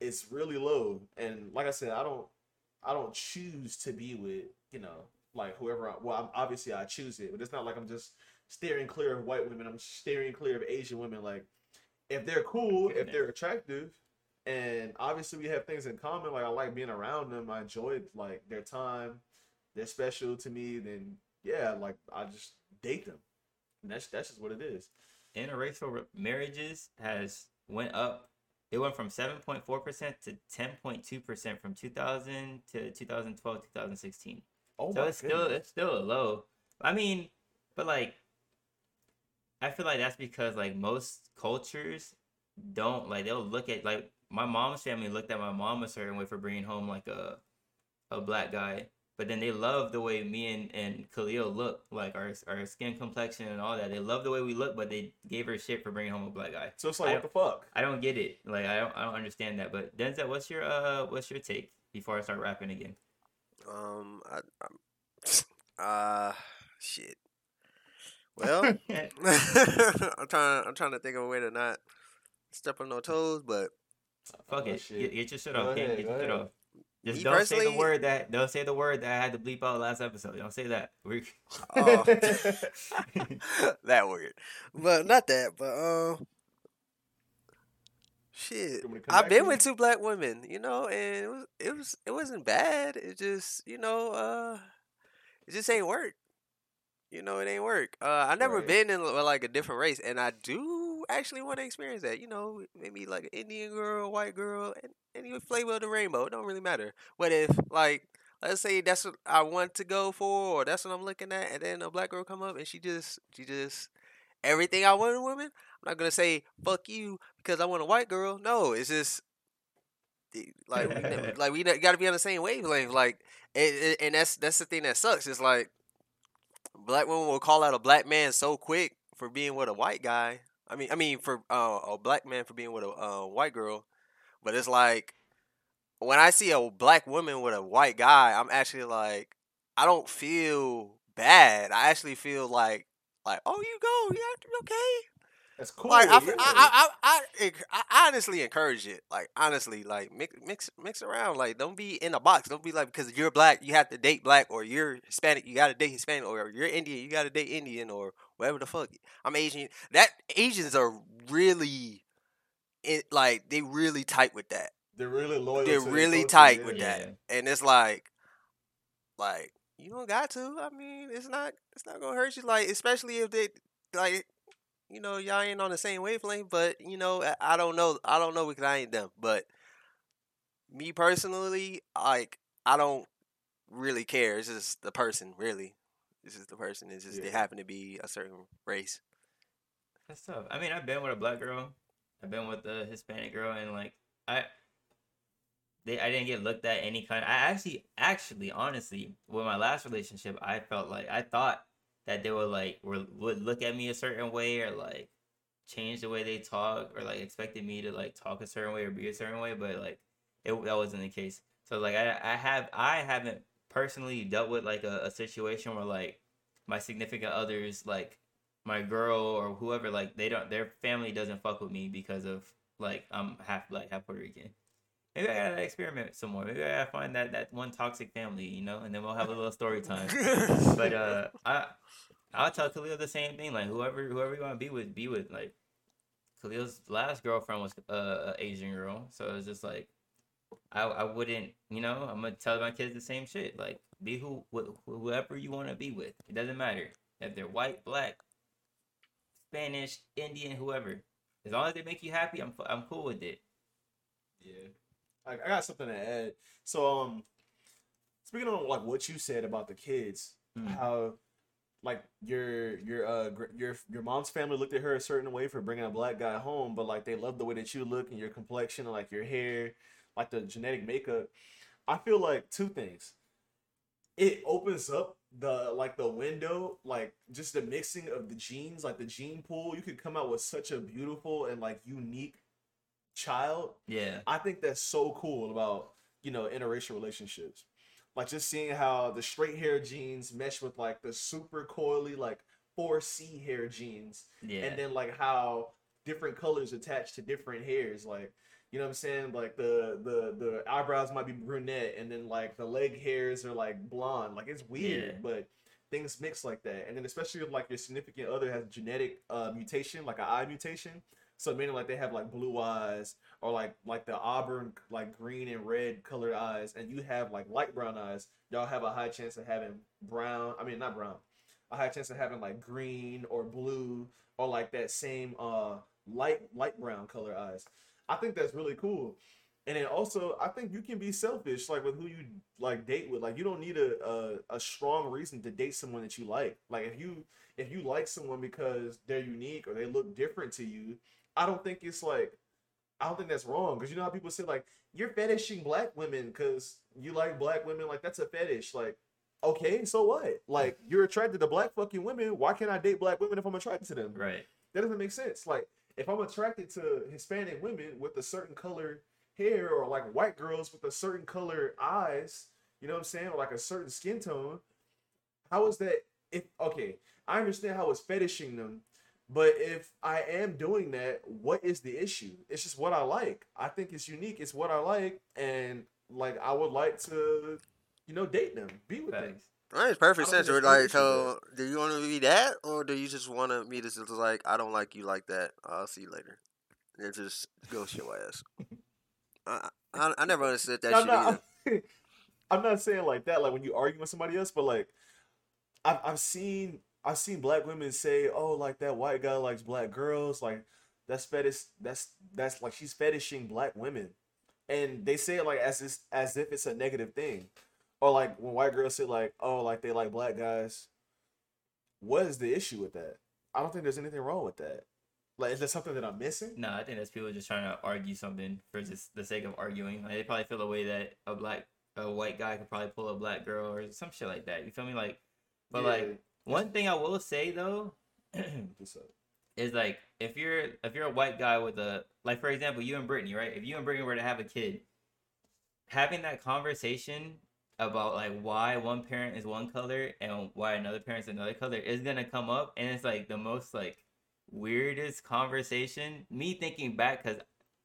it's really low. And like I said, I don't I don't choose to be with, you know, like whoever I well I'm, obviously I choose it, but it's not like I'm just steering clear of white women. I'm steering clear of Asian women. Like if they're cool, if they're attractive, and obviously we have things in common, like I like being around them, I enjoyed like their time, they're special to me, then yeah, like I just date them. And that's that's just what it is. interracial marriages has went up. It went from seven point four percent to ten point two percent from two thousand to 2012, 2016. Oh so it's still it's still a low. I mean, but like, I feel like that's because like most cultures don't like they'll look at like my mom's family looked at my mom a certain way for bringing home like a a black guy, but then they love the way me and and Khalil look, like our our skin complexion and all that. They love the way we look, but they gave her shit for bringing home a black guy. So it's like, I what the fuck? I don't get it. Like I don't I don't understand that. But Denzel, what's your uh what's your take before I start rapping again? Um, I, I'm, (sighs) uh, shit. Well, (laughs) (laughs) I'm trying. I'm trying to think of a way to not step on no toes, but Fuck Oh, it. shit. Get, get your shit Go off. King. ahead, Get your shit off. Just Me don't say the word that don't say the word that I had to bleep out last episode. Don't say that. We oh, (laughs) that word. But not that. But um, shit. You want me to come I've been with two black women, you know, and it was it was it wasn't bad. It just you know, uh, it just ain't work. You know, it ain't work. Uh, I never Right. been in like a different race, and I do actually want to experience that. You know, maybe like an Indian girl, white girl, and any flavor of the rainbow. It don't really matter. What if like let's say that's what I want to go for, or that's what I'm looking at, and then a black girl come up and she just she just everything I want in a woman. I'm not gonna say fuck you because I want a white girl. No, it's just like we, ne- (laughs) like we got to be on the same wavelength. Like, it, it, and that's that's the thing that sucks. It's like black women will call out a black man so quick for being with a white guy. I mean, I mean for uh, a black man for being with a uh, white girl, but it's like when I see a black woman with a white guy, I'm actually like, I don't feel bad. I actually feel like, like, oh, you go, yeah, okay. That's cool. Like, I, yeah. I, I, I, I, I honestly encourage it. Like, honestly, like mix, mix, mix around. Like, don't be in a box. Don't be like because you're black, you have to date black, or you're Hispanic, you got to date Hispanic, or you're Indian, you got to date Indian, or whatever the fuck. I'm Asian. That Asians are really, it like they really tight with that. They're really loyal. They're to really tight with Yeah. that, and it's like, like you don't got to. I mean, it's not, it's not gonna hurt you. Like, especially if they, like, you know, y'all ain't on the same wavelength. But you know, I- I don't know, I don't know because I ain't them. But me personally, like, I don't really care. It's just the person, really. It's just the person. It's just they Yeah. happen to be a certain race. That's tough. I mean, I've been with a black girl. I've been with a Hispanic girl, and like I, they I didn't get looked at any kind. I actually, actually, honestly, with my last relationship, I felt like I thought that they would like were, would look at me a certain way or like change the way they talk or like expected me to like talk a certain way or be a certain way, but like it that wasn't the case. So like I I have I haven't personally dealt with like a, a situation where like my significant others like my girl or whoever like they don't their family doesn't fuck with me because of like I'm half black half Puerto Rican. Maybe I gotta experiment some more. Maybe I gotta find that that one toxic family, you know, and then we'll have a little story time. (laughs) but uh, I I'll tell Khalil the same thing. Like whoever whoever you want to be with, be with. Like Khalil's last girlfriend was uh, a Asian girl, so it's just like I I wouldn't, you know, I'm gonna tell my kids the same shit. Like be who wh- whoever you want to be with. It doesn't matter if they're white, black, Spanish, Indian, whoever. As long as they make you happy, I'm I'm cool with it. Yeah. I, I got something to add. So um speaking on like what you said about the kids, Mm. how like your your uh gr- your your mom's family looked at her a certain way for bringing a black guy home, but like they love the way that you look and your complexion, and, like your hair, like the genetic makeup. I feel like two things. It opens up the like the window, like just the mixing of the genes, like the gene pool. You could come out with such a beautiful and like unique child Yeah. I think that's so cool about you know interracial relationships. Like just seeing how the straight hair genes mesh with like the super coily like 4C hair genes, Yeah. and then like how different colors attach to different hairs. Like you know what I'm saying? Like the the the eyebrows might be brunette, and then like the leg hairs are like blonde. Like it's weird, Yeah. but things mix like that. And then especially if like your significant other has genetic uh, mutation, like an eye mutation. So meaning like they have like blue eyes or like like the auburn like green and red colored eyes, and you have like light brown eyes. Y'all have a high chance of having brown. I mean not brown. A high chance of having like green or blue or like that same uh light light brown color eyes. I think that's really cool. And then also, I think you can be selfish, like with who you like date with. Like you don't need a, a a strong reason to date someone that you like. Like if you if you like someone because they're unique or they look different to you, I don't think it's like I don't think that's wrong because you know how people say like you're fetishing black women because you like black women. Like that's a fetish. Like okay, so what? Like (laughs) you're attracted to black fucking women. Why can't I date black women if I'm attracted to them? Right. That doesn't make sense. Like if I'm attracted to Hispanic women with a certain color hair or like white girls with a certain color eyes, you know what I'm saying, or like a certain skin tone, how is that if okay, I understand how it's fetishing them, but if I am doing that, what is the issue? It's just what I like. I think it's unique. It's what I like and like I would like to you know date them, be with them. Facts. That makes perfect sense. think We're like, issue so do you want to be that, or do you just want to me to just like, I don't like you like that. I'll see you later, and just ghost your ass. I, I I never understood that (laughs) I'm shit not, either. I'm, (laughs) I'm not saying like that, like when you argue with somebody else, but like I've I've seen I've seen black women say, "Oh, like that white guy likes black girls." Like that's fetish. That's that's like she's fetishing black women, and they say it like as if, as if it's a negative thing, or like when white girls say like, "Oh, like they like black guys." What is the issue with that? I don't think there's anything wrong with that. Like, is there something that I'm missing? No, I think that's people just trying to argue something for just the sake of arguing. Like they probably feel a way that a black, a white guy could probably pull a black girl or some shit like that. You feel me? Like, but Yeah. like one thing I will say though (clears throat) is like if you're if you're a white guy with a like for example you and Brittany right? If you and Brittany were to have a kid having that conversation about like why one parent is one color and why another parent's another color is gonna come up and it's like the most like weirdest conversation. Me thinking back because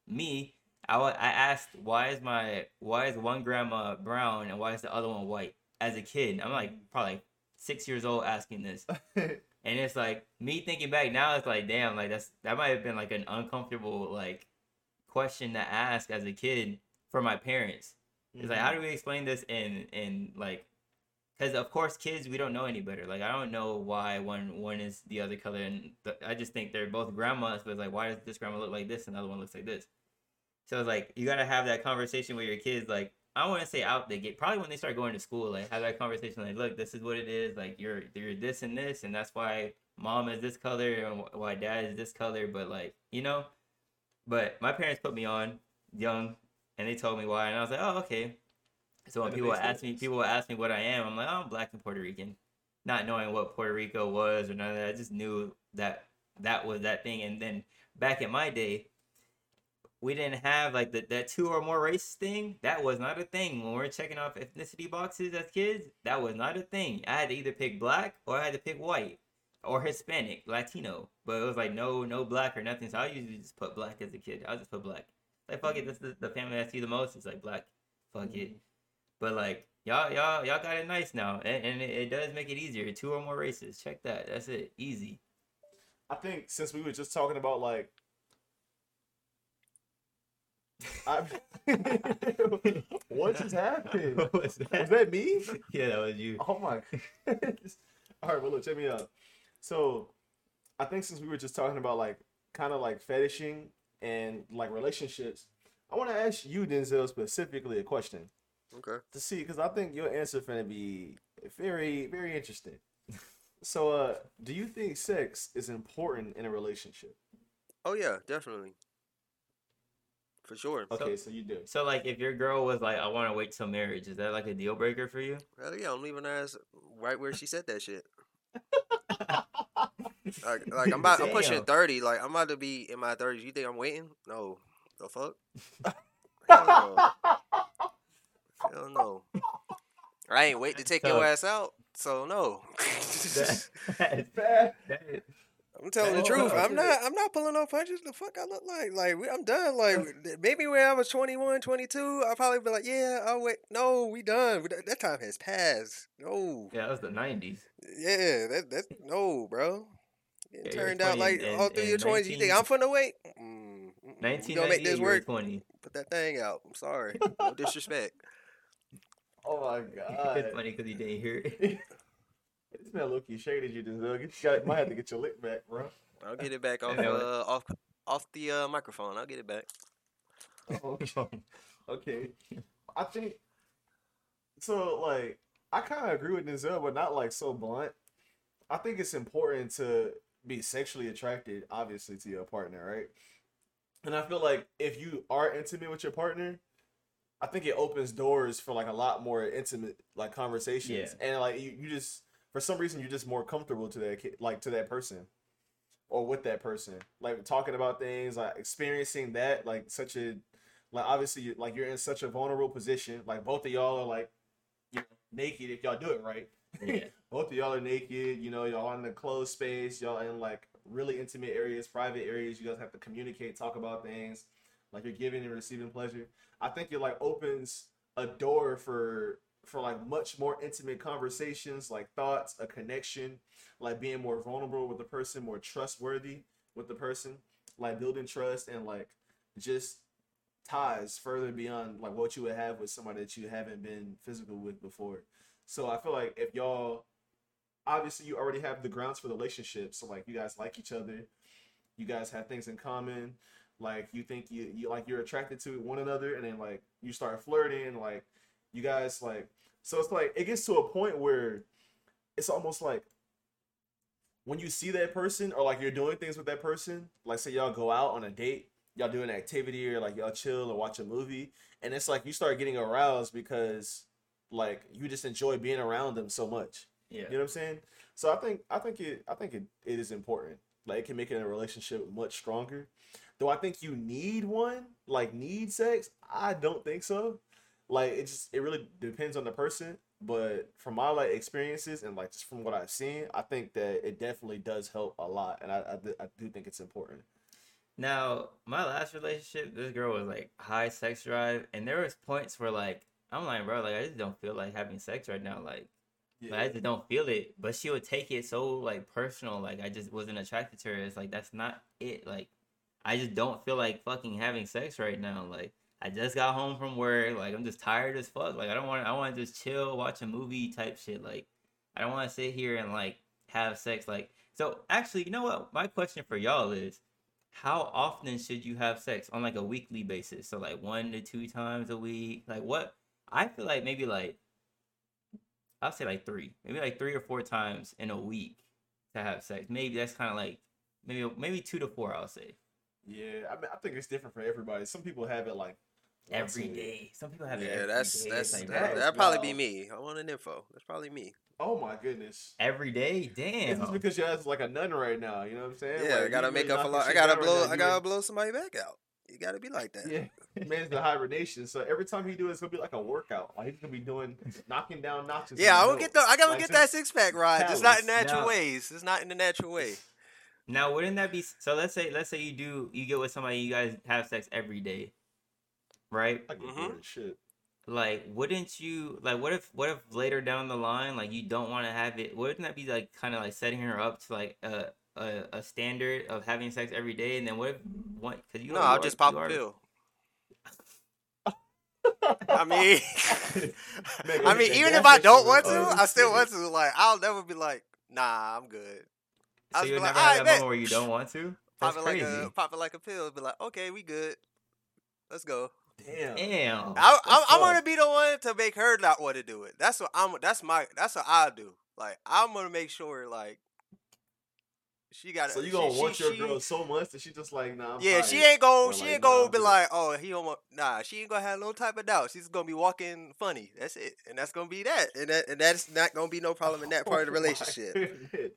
me I, I asked why is my why is one grandma brown and why is the other one white? As a kid i'm like probably six years old asking this. (laughs) And it's like me thinking back now it's like damn like that's that might have been like an uncomfortable like question to ask as a kid for my parents. It's like how do mm-hmm. we explain this in in like because of course kids we don't know any better. Like i don't know why one one is the other color and th- i just think they're both grandmas but it's like why does this grandma look like this and the other one looks like this? So it's like you gotta have that conversation with your kids like I want to say out the gate. Probably when they start going to school, like have that conversation. Like, look, this is what it is. Like, you're you're this and this, and that's why mom is this color and why dad is this color. But like, you know, but my parents put me on young, and they told me why, and I was like, oh, okay. So when people ask me, people ask me what I am, I'm like, oh, I'm black and Puerto Rican, not knowing what Puerto Rico was or none of that. I just knew that that was that thing. And then back in my day, we didn't have like the, that two or more race thing. That was not a thing when we are checking off ethnicity boxes as kids. That was not a thing. I had to either pick black or I had to pick white or Hispanic, Latino. But it was like no, no black or nothing. So I usually just put black as a kid. I just put black. Like fuck it, mm-hmm. that's is the family I see the most. It's like black. Fuck it. Mm-hmm. But like y'all, y'all, y'all got it nice now, and, and it, it does make it easier. Two or more races. Check that. That's it. Easy. I think since we were just talking about like, (laughs) what just happened? (laughs) What was that? Was that me? Yeah, that was you. Oh my (laughs) goodness. All right, well look, check me out. So, I think since we were just talking about like kind of like fetishing and like relationships, I want to ask you Denzel specifically a question. Okay. to see because I think your answer is going to be very, very interesting. So, uh, do you think sex is important in a relationship? Oh yeah, definitely. For sure. Okay, so, you do. So like, if your girl was like, "I want to wait till marriage," is that like a deal breaker for you? Hell yeah, I'm leaving her ass right where she said that shit. Like, (laughs) like I'm about, I'm pushing thirty. Like I'm about to be in my thirties. You think I'm waiting? No. The fuck? Hell (laughs) no. Hell no. I ain't wait to take So- your ass out. So no. That- (laughs) that- that- I'm telling the Oh, truth. I'm not. I'm not pulling no punches. The fuck I look like? Like we- I'm done. Like maybe when I was 21, 22, I'll probably be like, yeah, I'll wait. No, we done. We done- That time has passed. No. yeah, that was the '90s. Yeah, that that no, bro. It Yeah, turned out like in- all through your twenties. You think I'm finna wait? Mm, mm. We 1998, gonna make this work. 20. Put that thing out. I'm sorry. (laughs) No disrespect. Oh my (laughs) god. it's funny because you didn't hear it. (laughs) This man low-key shaded you, Denzel. Get, you got, might have to get your lick back, bro. I'll get it back off Anyway. uh, off off the uh, microphone. I'll get it back. okay. (laughs) okay. I think so. Like, I kind of agree with Denzel, but not like so blunt. I think it's important to be sexually attracted, obviously, to your partner, right? And I feel like if you are intimate with your partner, I think it opens doors for like a lot more intimate like conversations, yeah. and like you, you just for some reason you're just more comfortable to that kid, like to that person or with that person, like talking about things, like experiencing that, like such a like obviously you- like you're in such a vulnerable position, like both of y'all are like you know, naked if y'all do it right. Yeah. (laughs) both of y'all are naked, you know, y'all in the closed space, y'all in like really intimate areas, private areas. You guys have to communicate, talk about things, like you're giving and receiving pleasure. I think it like opens a door for for like much more intimate conversations, like thoughts, a connection, like being more vulnerable with the person, more trustworthy with the person, like building trust and like just ties further beyond like what you would have with somebody that you haven't been physical with before. So I feel like if y'all obviously you already have the grounds for the relationship, so like you guys like each other, you guys have things in common, like you think you, you like you're attracted to one another and then like you start flirting, like you guys like so it's like it gets to a point where it's almost like when you see that person or like you're doing things with that person, like say y'all go out on a date, y'all do an activity or like y'all chill or watch a movie, and it's like you start getting aroused because like you just enjoy being around them so much. Yeah. You know what I'm saying? So I think I think it I think it, it is important. Like it can make it a relationship much stronger. Do I think you need one? Like need sex? I don't think so. Like it just it really depends on the person. But from my like experiences and like just from what I've seen, I think that it definitely does help a lot, and I I, do- I do think it's important. Now, my last relationship, this girl was like high sex drive, and there was points where like I'm like, bro, like I just don't feel like having sex right now, like, like, I just don't feel it. But she would take it so like personal, like I just wasn't attracted to her. It's like that's not it. Like, I just don't feel like fucking having sex right now. Like, I just got home from work, like I'm just tired as fuck. Like I don't want, I want to just chill, watch a movie type shit. Like, I don't want to sit here and like have sex. Like, so actually, you know what? My question for y'all is how often should you have sex on like a weekly basis? So like one to two times a week. Like what? I feel like maybe like I'll say like three, maybe like three or four times in a week to have sex. Maybe that's kind of like maybe maybe two to four. I'll say Yeah, I mean I think it's different for everybody. Some people have it like every a- day. Some people have it. Yeah, that's day. that's It's like, that, bro, that'd probably be me. I want an info. That's probably me. Oh my goodness. every day. It's Damn. just because you're like a nun right now. You know what I'm saying? Yeah, I gotta make up a lot. I gotta down right blow. now. I gotta blow somebody back out. You gotta be like that. Yeah, (laughs) man's the hibernation. So every time he do it, it's gonna be like a workout. Like he's gonna be doing (laughs) knocking down notches. Yeah, I in will the get the. I gotta Like, get that six pack ride. It's not in natural Now- ways. It's not in the natural way. (laughs) Now, wouldn't that be so? Let's say, let's say you do, you get with somebody, you guys have sex every day, right? I get Mhm. bored as shit. Like, wouldn't you like? What if, what if later down the line, like you don't want to have it? Wouldn't that be like kind of like setting her up to like a a, a standard of having sex every day? And then what if what? Because you No, I'll just pop a pill. (laughs) I mean, (laughs) I mean, even if I don't want to. I still want to. Like, I'll never be like, nah, I'm good. So I'll you'll be like, never have "Alright, that bet." moment where you don't want to. Pop That's it like crazy. a pop it like a pill. Be like, okay, we good. Let's go. Damn. Damn. I, I'm, I'm gonna be the one to make her not want to do it. That's what I'm. That's my. That's what I do. Like I'm gonna make sure like she got. So you gonna she, want she, your she- girl so much that she just like, nah. I'm Yeah, she ain't gonna. Or She like, ain't nah, gonna I'm be like, oh, he don't want. Nah, she ain't gonna have no type of doubt. She's gonna be walking funny. That's it, and that's gonna be that, and that, and that's not gonna be no problem in (laughs) that part of the Oh relationship.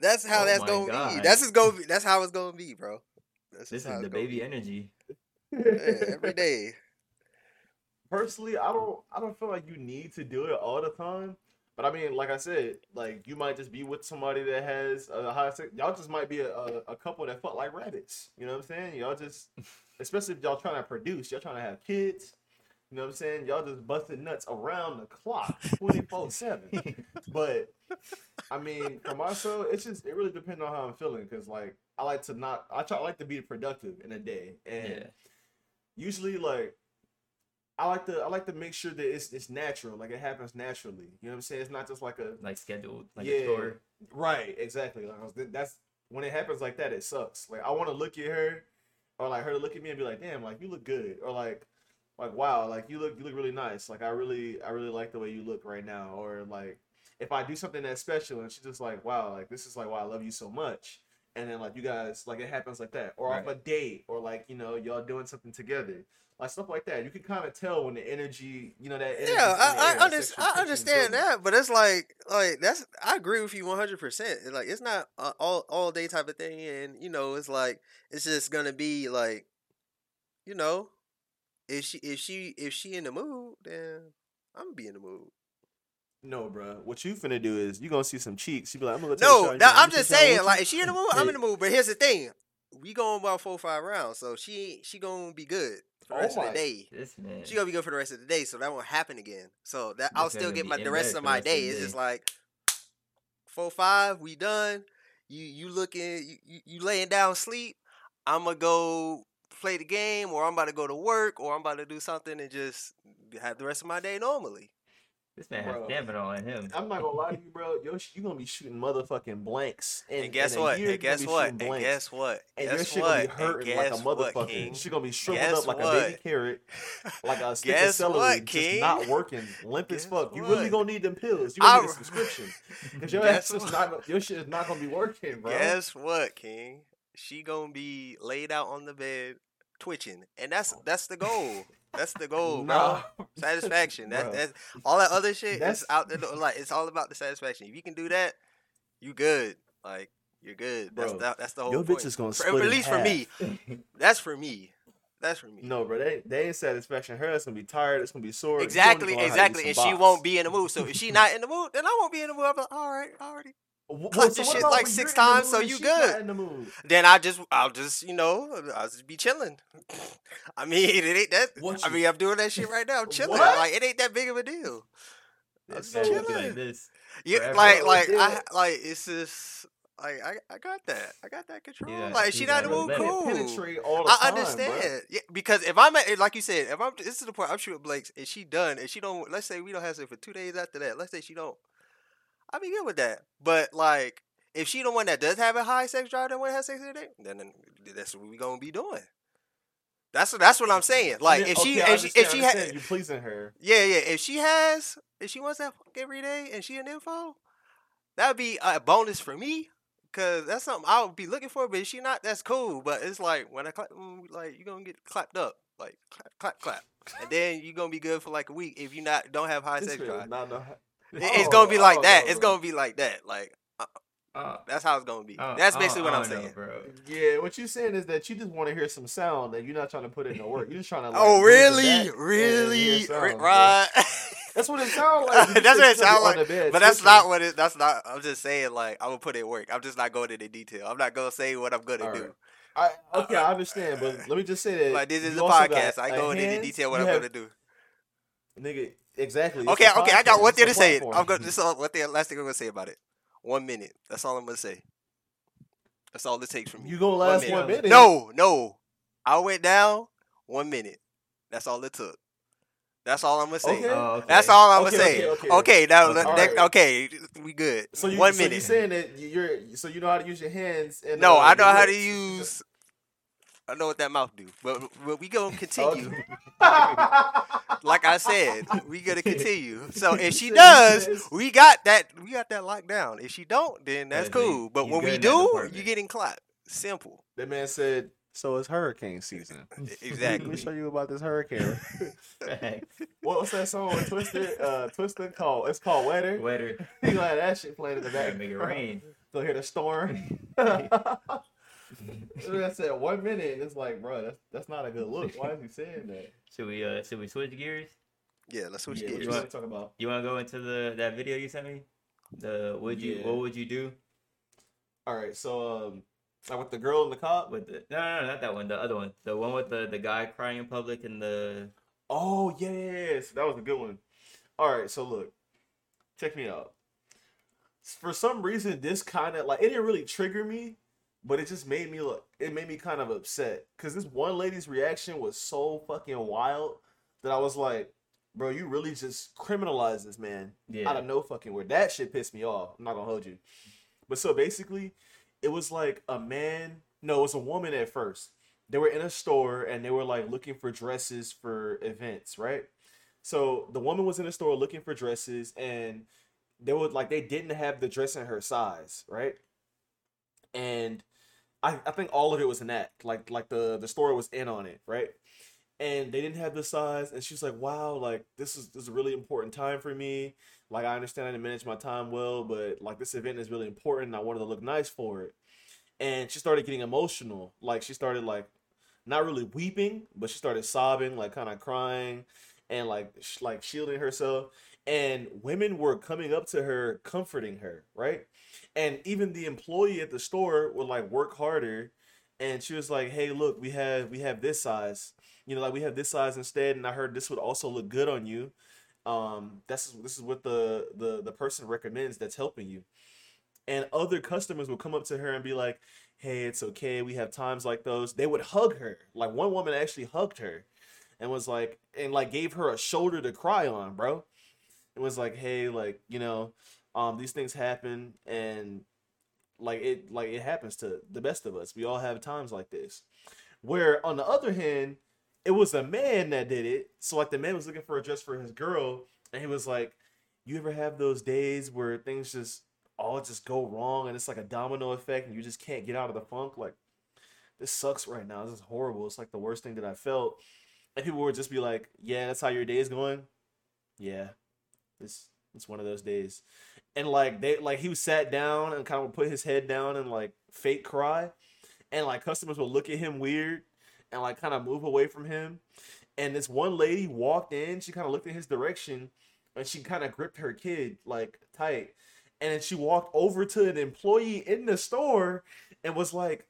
That's how Oh that's gonna be. That's just gonna be. That's how it's gonna be, bro. That's This is the baby be. energy. Yeah, every (laughs) day. Personally, I don't. I don't feel like you need to do it all the time. But I mean, like I said, like you might just be with somebody that has a high sex. Y'all just might be a, a, a couple that fuck like rabbits. You know what I'm saying? Y'all just, (laughs) especially if y'all trying to produce, y'all trying to have kids. You know what I'm saying? Y'all just busting nuts around the clock, 24 seven. (laughs) But I mean, for myself, it's just it really depends on how I'm feeling. Cause like I like to not, I try I like to be productive in a day, and Yeah. Usually like I like to I like to make sure that it's it's natural, like it happens naturally. You know what I'm saying? It's not just like a Like scheduled, like yeah, right, exactly. Like was, that's when it happens like that, it sucks. Like I want to look at her, or like her to look at me and be like, "Damn, like you look good," or like, like wow, like you look you look really nice. Like I really I really like the way you look right now, or like if I do something that's special and she's just like, "Wow, like this is like why I love you so much." And then like you guys like it happens like that, or off a date, or like you know y'all doing something together, like stuff like that. You can kind of tell when the energy, you know that. Yeah, I, I, under, I understand that, but it's like, like that's I agree with you one hundred percent. Like it's not all all day type of thing, and you know, it's like it's just gonna be like, you know, if she if she if she in the mood, then I'm gonna be in the mood. No, bro. What you finna do is you gonna see some cheeks. You be like, I'm gonna go take. No, You that, I'm just take a shower saying, like you?" if she in the mood, I'm in the mood. But here's the thing, we going about four five rounds, so she she gonna be good for the Oh rest of the day. This man. She gonna be good for the rest of the day, so that won't happen again. So that I'll still get my the rest of my rest day. the It's day. just like four five, we done. You you looking you, you, you laying down sleep. I'm gonna go play the game, or I'm about to go to work, or I'm about to do something and just have the rest of my day normally. This man Bro. has stamina on him. I'm not gonna lie to you, bro. Yo, you gonna be shooting motherfucking blanks. In, And guess in a what? Year, And you gonna guess be what? shooting And blanks. guess what? And your Guess shit what? gonna be And hurting like a guess what, motherfucker. King? Shit gonna be shriveled Guess up like a baby what? carrot, like a stick of Guess celery, what, just King? not working, limp as Guess fuck. You really what? gonna need them pills. You gonna need I- a subscription because your Guess ass is what? not. gonna- Your shit is not gonna be working, bro. Guess what, King? She gonna be laid out on the bed, twitching, and that's that's the goal. That's the (laughs) goal, Nah. bro. Satisfaction. That, Bro. that's all that other shit That's- is out there. Like it's all about the satisfaction. If you can do that, you good. Like you're good. That's Bro, the, that's the whole Your point. bitch is gonna For- split at least for me. (laughs) That's for me. That's for me. No, bro, they they ain't satisfaction. Her ass gonna be tired. It's gonna be sore. Exactly, need to learn how to do exactly. And she won't be in the mood. So if she not in the mood, then I won't be in the mood. I'm like, all right, already. Well, clap uh, so shit like six you're in the times, so you good. The. Then I just, I'll just, you know, I'll just be chilling. (laughs) I mean, it ain't that. What I you- mean, I'm doing that shit right now. I'm chilling. Like it ain't that big of a deal. I'm just man will be chilling. like this. Yeah, forever. like, like, I, like it's just, like, I, I got that. I got that control. Yeah, like, she not in the mood, cool. I time, understand. Bro. Yeah, because if I'm at, like you said, if I'm, this is the point I'm shooting Blake's and she done and she don't, let's say we don't have sex for two days after that. Let's say she don't. I'd be good with that. But like, if she the one that does have a high sex drive that want to have sex today, then, then that's what we gonna be doing. That's what that's what I'm saying. Like I mean, if she okay, I if she if she I ha- you pleasing her. yeah yeah if she has if she wants that fuck every day and she an info, that would be a bonus for me. Cause that's something I would be looking for, but if she not, that's cool. But it's like when I clap, mm, like you gonna get clapped up, like clap, clap, clap, and then you gonna be good for like a week if you not don't have high This sex drive. not It- It's Oh, gonna be like oh, that. no, It's gonna be like that. Like Uh, that's how it's gonna be. uh, That's basically don't- what I I'm don't know, saying. bro. Yeah, what you're saying is that you just want to hear some sound and you're not trying to put in the work. You're just trying to. Like, Oh really, back and hear really, sounds, Ri- right? That's what it sounds like. (laughs) That's what it sit sounds like. bed But that's not what it. That's not. I'm just saying like I'm gonna put in work. I'm just not going into detail. I'm not gonna say what I'm gonna All do. right. I, okay, I understand, but let me just say that. Like this is a also got podcast. I a go into detail what I'm have- gonna do. Nigga, exactly. it's Okay, a okay. I got podcast, one it's thing to say. I'm gonna. This is all, one thing. Last thing I'm gonna say about it. One minute. That's all I'm gonna say. That's all it takes from me. You gonna last minute. one minute? No, no. I went down one minute. That's all it took. That's all I'm gonna say. Okay. Oh, okay. That's all I'm gonna Okay, say. okay, Okay, okay. now Okay. next- right. okay, we good. So you, one so minute. you saying that you're so you know how to use your hands and no, uh, I know how to lips. use. I know what that mouth do. But, but we gonna continue. (laughs) like I said, we gonna continue. So if she does, we got that. We got that locked down. If she don't, then that's Yeah, then cool. But you when good we in that do, department. you getting clapped. Simple. that man said, "So it's hurricane season." (laughs) Exactly. Let Exactly. me show you about this hurricane. Facts. (laughs) what, was that song? with Twisted, uh, Twisted called. It's called Weather. Weather. You gonna have that shit playing in the Gotta back. make it rain. They'll hear the storm. (laughs) I said one minute, and it's like, bro, that's that's not a good look. Why is he saying that? (laughs) Should we uh should we switch gears? Yeah, let's switch Yeah, what gears. you want to talk about? You wanna go into the that video you sent me? The would you Yeah. what would you do All right, so um, like with the girl and the cop. with the no no no not that one, the other one. The one with the the guy crying in public and the Oh yes, that was a good one. All right, so look, check me out. For some reason, this kind of like it didn't really trigger me, but it just made me look. It made me kind of upset because this one lady's reaction was so fucking wild that I was like, "Bro, you really just criminalized this man yeah. out of no fucking where." That shit pissed me off. I'm not gonna hold you. But so basically, it was like a man. No, it was a woman at first. They were in a store and they were like looking for dresses for events, right? So the woman was in a store looking for dresses and they would like they didn't have the dress in her size, right? And I, I think all of it was an act. Like like the the story was in on it, right? And they didn't have the size, and she's like, "Wow, like this is this is a really important time for me. Like I understand I didn't manage my time well, but like this event is really important. I wanted to look nice for it." And she started getting emotional. Like she started like not really weeping, but she started sobbing, like kind of crying, and like sh- like shielding herself. And women were coming up to her, comforting her, right? And even the employee at the store would like work harder, and she was like, "Hey, look, we have we have this size. You know, like we have this size instead, and I heard this would also look good on you. Um, this is this is what the the the person recommends that's helping you." And other customers would come up to her and be like, "Hey, it's okay. We have times like those." They would hug her. Like one woman actually hugged her, and was like, and like gave her a shoulder to cry on, bro. It was like, "Hey, like you know, um, these things happen, and like it like it happens to the best of us. We all have times like this." Where on the other hand, it was a man that did it. So like the man was looking for a dress for his girl, and he was like, "You ever have those days where things just all just go wrong, and it's like a domino effect, and you just can't get out of the funk? Like this sucks right now. This is horrible. It's like the worst thing that I felt." And people would just be like, "Yeah, that's how your day is going." Yeah, it's it's one of those days. And like they like he was sat down and kind of put his head down and like fake cry, and like customers would look at him weird and like kind of move away from him. And this one lady walked in, she kind of looked in his direction and she kind of gripped her kid like tight. And then she walked over to an employee in the store and was like,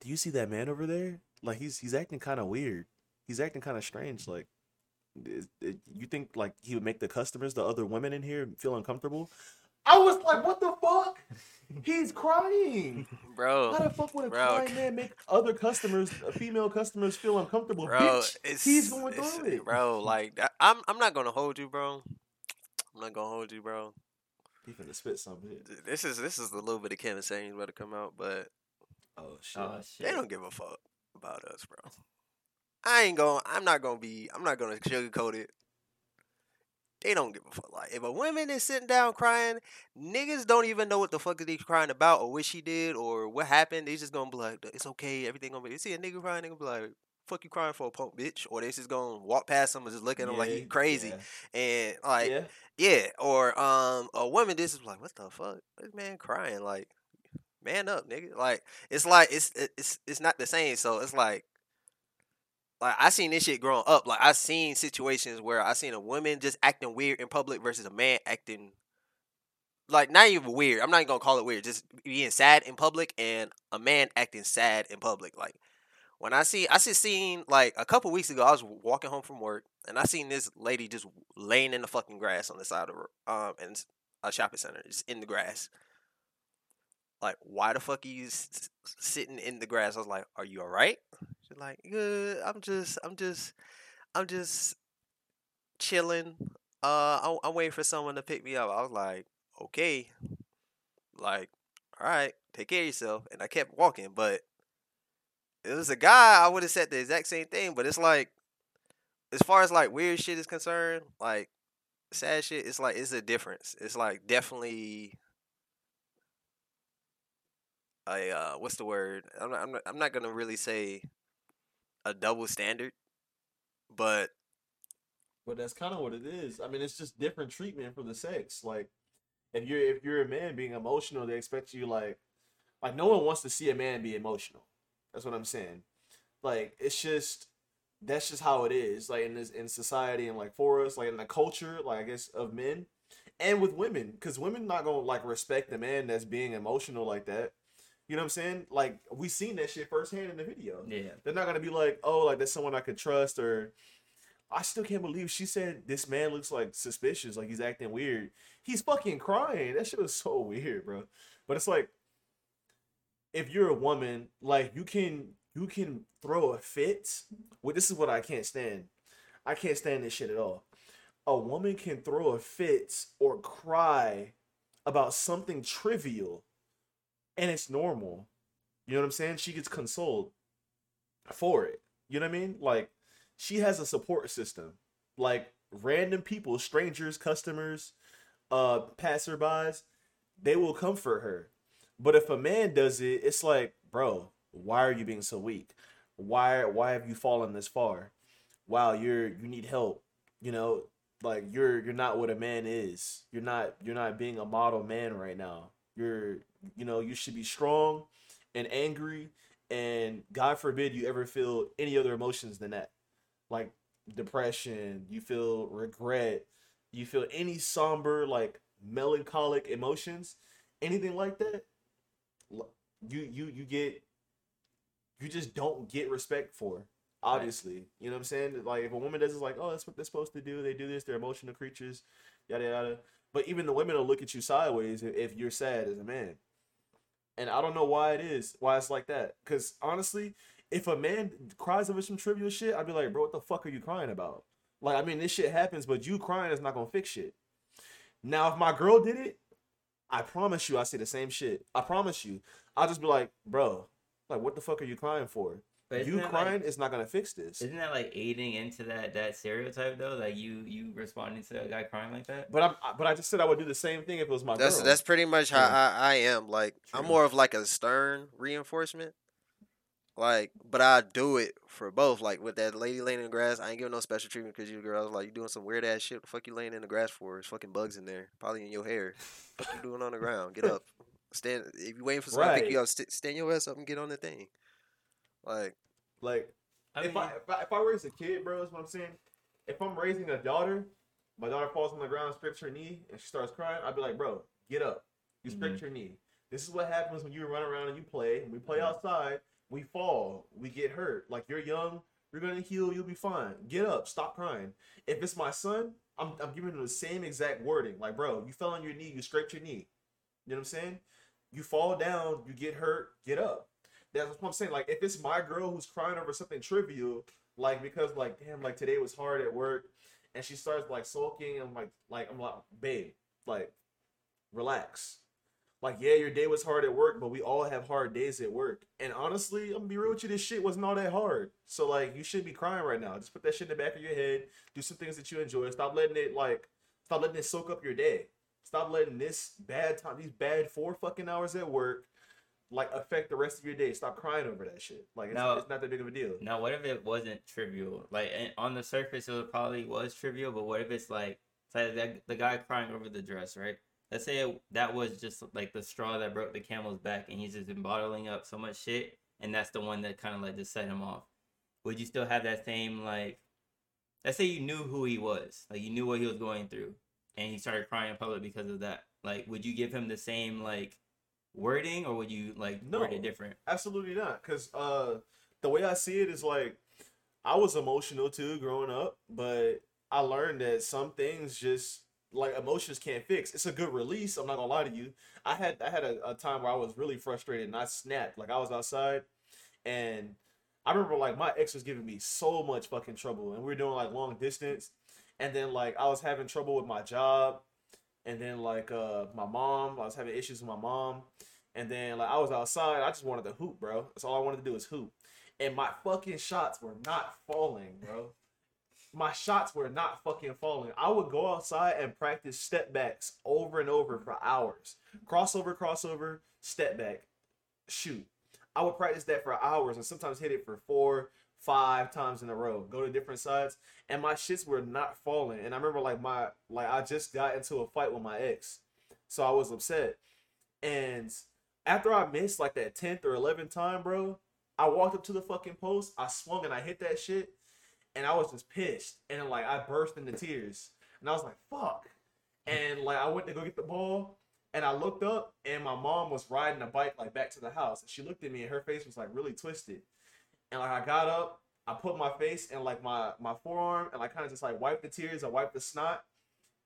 Do you see that man over there? Like he's he's acting kind of weird. He's acting kind of strange. Like is, it, you think like he would make the customers, the other women in here, feel uncomfortable? I was like, what the fuck? He's crying. (laughs) Bro. How the fuck would a Bro, crying man make other customers, uh, female customers, feel uncomfortable? bro, Bitch, it's he's going it's- through it. Bro, like I'm I'm not gonna hold you, bro. I'm not gonna hold you, bro. He finna spit something. Th- This is this is a little bit of Kevin saying about to come out, but Oh shit. Oh they don't give a fuck about us, bro. I ain't going. To I'm not gonna be. I'm not gonna sugarcoat it. They don't give a fuck. Like if a woman is sitting down crying, niggas don't even know what the fuck they crying about or what she did or what happened. They just gonna be like, it's okay, everything gonna be. You see a nigga crying, nigga be like, fuck you crying for a punk bitch, or they just gonna walk past him and just look at him like he crazy yeah. and like yeah. yeah, or um, a woman this is like, what the fuck? This man crying like, man up, nigga. Like it's like it's it's it's not the same. So it's like, like I seen this shit growing up. Like I seen situations where I seen a woman just acting weird in public versus a man acting like not even weird. I'm not even gonna call it weird. Just being sad in public and a man acting sad in public. Like when I see, I just seen like a couple weeks ago. I was walking home from work and I seen this lady just laying in the fucking grass on the side of um, s- a shopping center, just in the grass. Like, why the fuck are you s- sitting in the grass? I was like, "Are you all right?" She's like, "Good. I'm just, I'm just, I'm just chilling. Uh, I'm, I'm waiting for someone to pick me up." I was like, "Okay." Like, all right, take care of yourself. And I kept walking, but it was a guy, I would have said the exact same thing. But it's like, as far as like weird shit is concerned, like sad shit, it's like it's a difference. It's like definitely a uh, what's the word? I'm not, I'm not, I'm not gonna really say a double standard, but But that's kind of what it is. I mean, it's just different treatment for the sex. Like, if you're if you're a man being emotional, they expect you like, like no one wants to see a man be emotional. That's what I'm saying. Like, it's just that's just how it is. Like in this in society and like for us, like in the culture, like I guess of men and with women, because women not gonna like respect the man that's being emotional like that. You know what I'm saying? Like we seen that shit firsthand in the video. Yeah. They're not gonna be like, oh, like that's someone I could trust, or I still can't believe she said this man looks like suspicious, like he's acting weird. He's fucking crying. That shit was so weird, bro. But it's like, if you're a woman, like you can you can throw a fit. Well, this is what I can't stand. I can't stand this shit at all. A woman can throw a fit or cry about something trivial, and it's normal. You know what I'm saying? She gets consoled for it. You know what I mean? Like she has a support system. Like random people, strangers, customers, uh passerbys, they will comfort her. But if a man does it, it's like, bro, why are you being so weak? Why why have you fallen this far? Wow, you're you need help. You know, like you're you're not what a man is. You're not you're not being a model man right now. You're you know, you should be strong and angry and God forbid you ever feel any other emotions than that. Like depression, you feel regret, you feel any somber like melancholic emotions, anything like that, you you you get you just don't get respect for. Obviously, you know what I'm saying. Like if a woman does, it's like, oh, that's what they're supposed to do. They do this. They're emotional creatures, yada yada. But even the women will look at you sideways if, if you're sad as a man. And I don't know why it is, why it's like that. Because honestly, if a man cries over some trivial shit, I'd be like, bro, what the fuck are you crying about? Like, I mean, this shit happens, but you crying is not gonna fix shit. Now, if my girl did it, I promise you, I say the same shit. I promise you, I'll just be like, bro, like, what the fuck are you crying for? But You crying like, is not gonna fix this. isn't that like aiding into that that stereotype though? Like you you responding to a guy crying like that? But I'm, but I just said I would do the same thing if it was my that's girl. that's pretty much how Yeah. I, I am. Like I'm more of like a stern reinforcement. Like, but I do it for both. Like with that lady laying in the grass, I ain't giving no special treatment because you a girl. I was like, you doing some weird ass shit. The fuck you laying in the grass for? There's fucking bugs in there, probably in your hair. What you doing on the ground? Get up. (laughs) Stand. If you waiting for something to pick you Right. up, st- stand your ass up and get on the thing. Like, like I if mean, I, if I if I raise a kid, bro, is what I'm saying. If I'm raising a daughter, my daughter falls on the ground, scrapes her knee, and she starts crying, I'd be like, bro, get up. You mm-hmm. scraped your knee. This is what happens when you run around and you play. We play mm-hmm. outside, we fall, we get hurt. Like you're young, you're gonna heal, you'll be fine. Get up, stop crying. If it's my son, I'm I'm giving him the same exact wording. Like, bro, you fell on your knee, you scraped your knee. You know what I'm saying? You fall down, you get hurt, get up. That's what I'm saying. Like, if it's my girl who's crying over something trivial, like because like damn, like today was hard at work, and she starts like sulking, and like like I'm like, babe, like, relax. Like, yeah, your day was hard at work, but we all have hard days at work. And honestly, I'm gonna be real with you, this shit wasn't all that hard. So like, you shouldn't be crying right now. Just put that shit in the back of your head. Do some things that you enjoy. Stop letting it like, stop letting it soak up your day. Stop letting this bad time, these bad four fucking hours at work, like affect the rest of your day. Stop crying over that shit. Like it's, No. it's not that big of a deal. Now, what if it wasn't trivial? Like on the surface, it probably was trivial, but what if it's like, it's like that, the guy crying over the dress, right? Let's say it, that was just like the straw that broke the camel's back, and he's just been bottling up so much shit, and that's the one that kind of like just set him off. Would you still have that same like? Let's say you knew who he was, like you knew what he was going through, and he started crying in public because of that. Like, would you give him the same like wording, or would you like word No. it different? Absolutely not. Cause uh the way I see it is like I was emotional too growing up, but I learned that some things just like emotions can't fix. It's a good release. I'm not gonna lie to you. I had I had a, a time where I was really frustrated and I snapped. Like I was outside and I remember like my ex was giving me so much fucking trouble and we were doing like long distance and then like I was having trouble with my job and then like uh my mom, I was having issues with my mom And then like I was outside, I just wanted to hoop, bro. That's all I wanted to do is hoop. And my fucking shots were not falling, bro. My shots were not fucking falling. I would go outside and practice step backs over and over for hours. Crossover, crossover, step back, shoot. I would practice that for hours and sometimes hit it for four, five times in a row. Go to different sides, and my shits were not falling. And I remember like my like I just got into a fight with my ex, so I was upset. And after I missed like that tenth or eleventh time, bro, I walked up to the fucking post. I swung and I hit that shit, and I was just pissed. And like I burst into tears, and I was like, "Fuck!" And like I went to go get the ball, and I looked up, and my mom was riding a bike like back to the house, and she looked at me, and her face was like really twisted. And like I got up, I put my face in like my my forearm, and I kind of just like wiped the tears, I wiped the snot,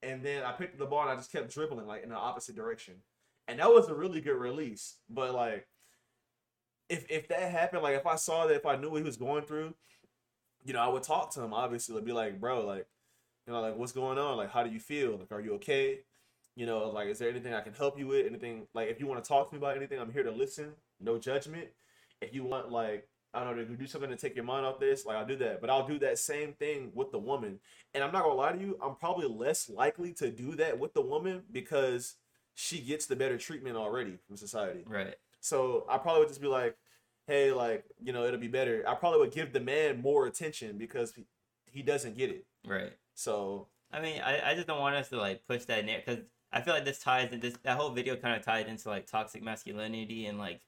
and then I picked up the ball and I just kept dribbling like in the opposite direction, and that was a really good release. But like, if if that happened, like if I saw that, if I knew what he was going through, you know, I would talk to him. Obviously, I'd be like, bro, like, you know, like what's going on? Like, how do you feel? Like, are you okay? You know, like, is there anything I can help you with? Anything like if you want to talk to me about anything, I'm here to listen. No judgment. If you want like I don't know, to do something to take your mind off this, like I'll do that. But I'll do that same thing with the woman. And I'm not gonna lie to you, I'm probably less likely to do that with the woman because she gets the better treatment already from society. Right. So I probably would just be like, hey, like, you know, it'll be better. I probably would give the man more attention because he, he doesn't get it. Right. So I mean, I, I just don't want us to like push that near because I feel like this ties in this that whole video kind of tied into like toxic masculinity and like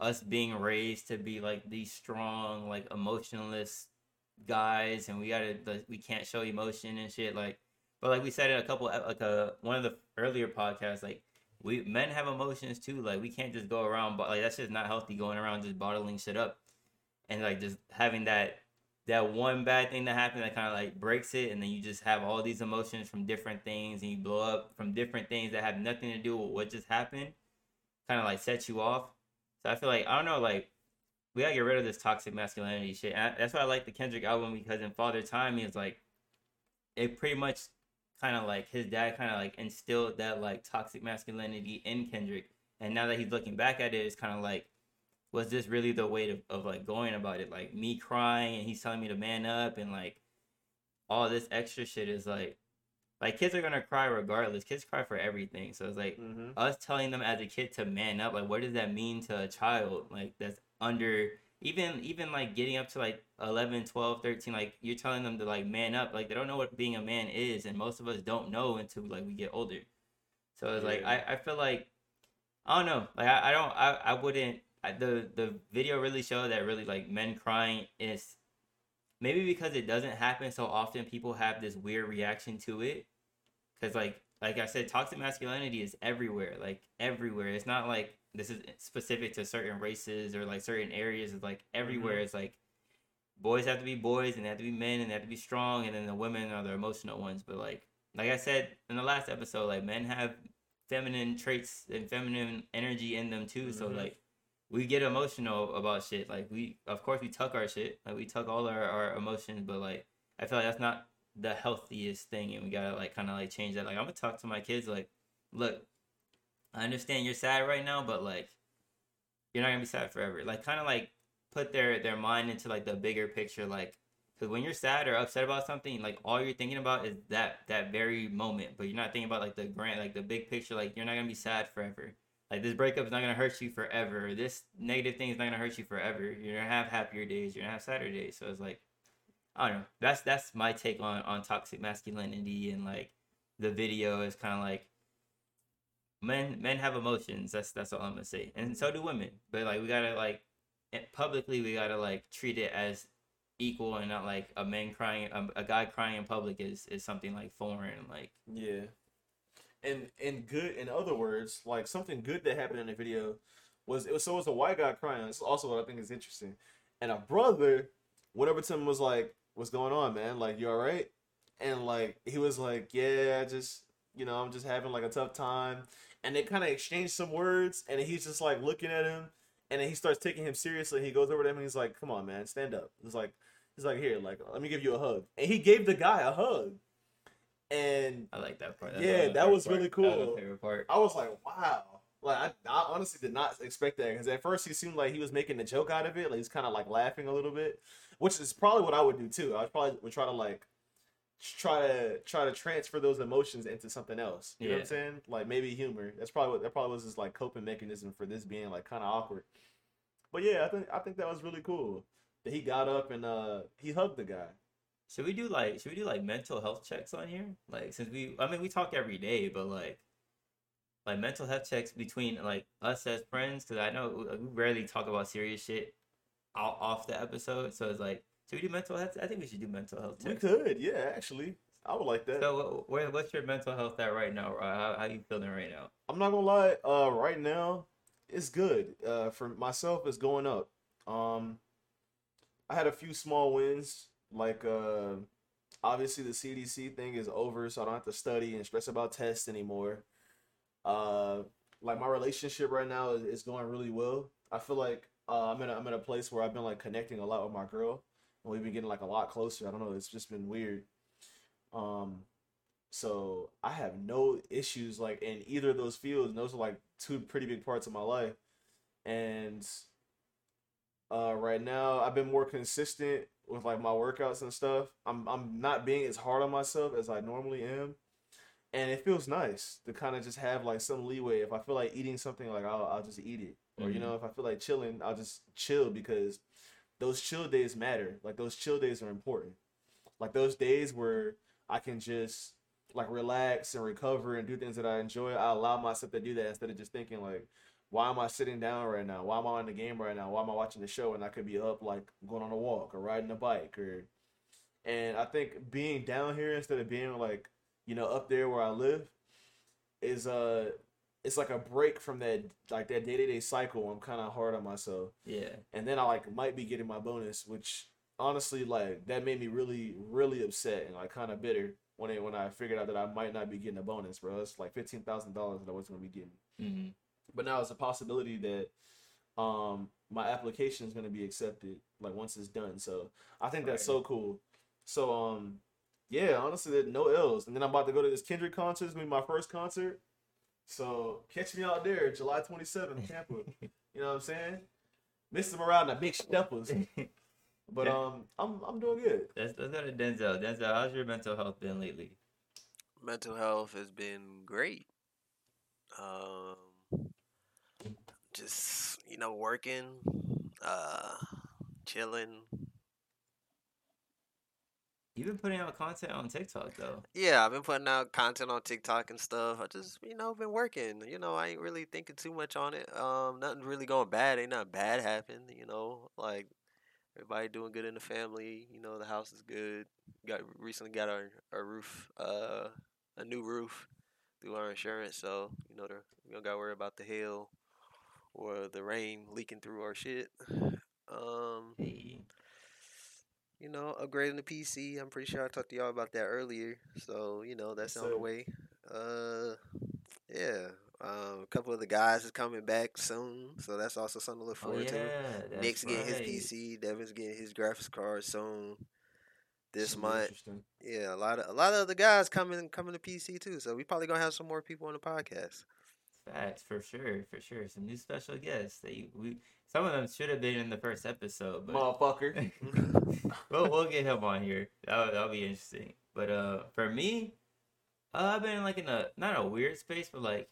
us being raised to be like these strong like emotionless guys and we gotta like, we can't show emotion and shit like but like we said in a couple like a one of the earlier podcasts like we men have emotions too like we can't just go around but like that's just not healthy going around just bottling shit up and like just having that that one bad thing that happened that kind of like breaks it and then you just have all these emotions from different things and you blow up from different things that have nothing to do with what just happened kind of like sets you off so i feel like i don't know like we gotta get rid of this toxic masculinity shit that's why i like the kendrick album because in father time he was like it pretty much kind of like his dad kind of like instilled that like toxic masculinity in kendrick and now that he's looking back at it it's kind of like was this really the way to, of like going about it? Like me crying and he's telling me to man up and like all this extra shit is like like kids are gonna cry regardless. Kids cry for everything. So it's like mhm. us telling them as a kid to man up, like what does that mean to a child? Like that's under even even like getting up to like 11, 12, 13, like you're telling them to like man up. Like they don't know what being a man is and most of us don't know until like we get older. So it's like I, I feel like I don't know. Like I, I don't I, I wouldn't I, the the video really showed that really like men crying is maybe because it doesn't happen so often people have this weird reaction to it because like like i said toxic masculinity is everywhere like everywhere. It's not like this is specific to certain races or like certain areas. It's like everywhere. It's like boys have to be boys and they have to be men and they have to be strong and then the women are the emotional ones. But like like i said in the last episode like men have feminine traits and feminine energy in them too. So Mhm. like we get emotional about shit. Like we, of course, we tuck our shit. Like we tuck all our, our emotions, but like I feel like that's not the healthiest thing, and we gotta like kind of like change that. Like I'm gonna talk to my kids. Like, look, I understand you're sad right now, but like you're not gonna be sad forever. Like kind of like put their their mind into like the bigger picture. Like because when you're sad or upset about something, like all you're thinking about is that that very moment, but you're not thinking about like the grand, like the big picture. Like you're not gonna be sad forever like this breakup is not gonna hurt you forever. This negative thing is not gonna hurt you forever. You're gonna have happier days. You're gonna have sadder days. So it's like, I don't know. That's that's my take on on toxic masculinity and like the video is kind of like men men have emotions. That's that's all I'm gonna say, and so do women. But like we gotta like eh, publicly we gotta like treat it as equal and not like a man crying a, a guy crying in public is is something like foreign like Yeah. And and good in other words, like something good that happened in the video was it was so it was a white guy crying. It's also what I think is interesting. And a brother to him was like, What's going on, man? Like, you alright? And like he was like, Yeah, I just you know, I'm just having like a tough time. And they kind of exchanged some words and he's just like looking at him and then he starts taking him seriously. He goes over to him and he's like, Come on, man, stand up. He's like he's like, Here, like, let me give you a hug. And he gave the guy a hug. And I like that part. Yeah, that was really part. That was cool. favorite part. I was like, wow. Like I, I honestly did not expect that because at first he seemed like he was making a joke out of it. Like he's kind of like laughing a little bit, which is probably what I would do too. I would probably would try to like try to try to transfer those emotions into something else. You know what I'm saying? Like maybe humor. That's probably what that probably was his like coping mechanism for this being like kind of awkward. But yeah, I think I think that was really cool that he got up and uh he hugged the guy. Should we do like should we do like mental health checks on here? Like since we I mean we talk every day, but like like mental health checks between like us as friends because I know we rarely talk about serious shit off, off the episode. So it's like should we do mental health? I think we should do mental health Too. We could, yeah, actually, I would like that. So where, what's your mental health at right now? How how you feeling right now? I'm not gonna lie. Uh, right now, it's good. Uh, for myself, it's going up. Um, I had a few small wins. Like, uh, obviously the CDC thing is over, so I don't have to study and stress about tests anymore. Uh, like my relationship right now is, is going really well. I feel like uh, I'm in a, I'm in a place where I've been like connecting a lot with my girl, and we've been getting like a lot closer. I don't know. It's just been weird. Um, so I have no issues like in either of those fields. And those are like two pretty big parts of my life. And uh right now I've been more consistent with like my workouts and stuff. I'm I'm not being as hard on myself as I normally am. And it feels nice to kind of just have like some leeway. If I feel like eating something, like I'll, I'll just eat it. Or, you Mhm. know, if I feel like chilling, I'll just chill because those chill days matter. Like those chill days are important. Like those days where I can just like relax and recover and do things that I enjoy. I allow myself to do that instead of just thinking like, why am I sitting down right now? Why am I on the game right now? Why am I watching the show and I could be up like going on a walk or riding a bike or and I think being down here instead of being like, you know, up there where I live is uh it's like a break from that like that day to day cycle. I'm kind of hard on myself Yeah. and then I like might be getting my bonus, which honestly like that made me really really upset and like kind of bitter when it when I figured out that I might not be getting a bonus, bro. It's like fifteen thousand dollars that I wasn't gonna be getting, hmm but now it's a possibility that um my application is gonna be accepted like once it's done. So I think that's so cool. So um yeah, honestly, no L's. And then I'm about to go to this Kendrick concert. It's gonna be my first concert. So catch me out there, July 27th, Tampa. you know what I'm saying? Mr. Morale and the Big Steppers. (laughs) But Yeah. um, I'm I'm doing good. Let's, let's go to Denzel. Denzel, how's your mental health been lately? mental health has been great. Um, just you know, working, uh, chilling. You've been putting out content on TikTok though. Yeah, I've been putting out content on TikTok and stuff. I just you know been working. You know, I ain't really thinking too much on it. Um, nothing really going bad. Ain't nothing bad happened. You know, like everybody doing good in the family. You know, the house is good. Got recently got our our roof, uh, a new roof through our insurance. So you know, we don't got to worry about the hail or the rain leaking through our shit. Um, Hey. You know, upgrading the PC. I'm pretty sure I talked to y'all about that earlier. So, you know, that's Yes, on the way. Uh yeah. Um, a couple of the guys is coming back soon, so that's also something to look Oh forward yeah, to. Nick's getting his PC, Devin's getting his graphics card soon. This month. Yeah, a lot of a lot of the guys coming coming to PC too. So we probably gonna have some more people on the podcast. Facts for sure, for sure. Some new special guests that you, we some of them should have been in the first episode, but motherfucker. (laughs) we'll we'll get him on here. That'll that'll be interesting. But uh, for me, uh, I've been like in a not a weird space, but like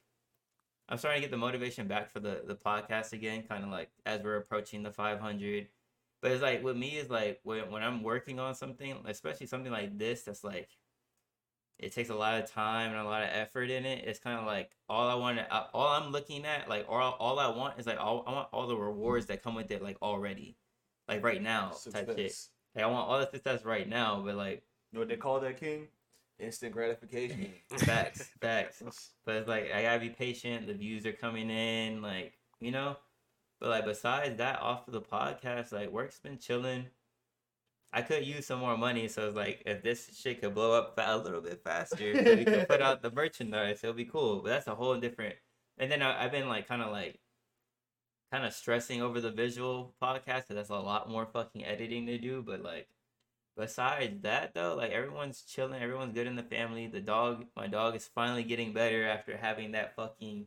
I'm starting to get the motivation back for the the podcast again. Kind of like as we're approaching the 500. But it's like with me is like when when I'm working on something, especially something like this, that's like it takes a lot of time and a lot of effort in it. It's kind of like all I want to, uh, all I'm looking at, like all all I want is like all I want all the rewards that come with it, like already, like right now type shit. Like, I want all the success right now, but like You know what they call that, King? Instant gratification. (laughs) facts, facts. (laughs) But it's like I gotta be patient. The views are coming in, like you know. But like besides that, off of the podcast, like work's been chilling. I could use some more money, so it's like if this shit could blow up a little bit faster, so we could put out the merchandise, it'll be cool. But that's a whole different. And then I, I've been like kind of like, kind of stressing over the visual podcast because that's a lot more fucking editing to do. But like, besides that though, like everyone's chilling, everyone's good in the family. The dog, my dog, is finally getting better after having that fucking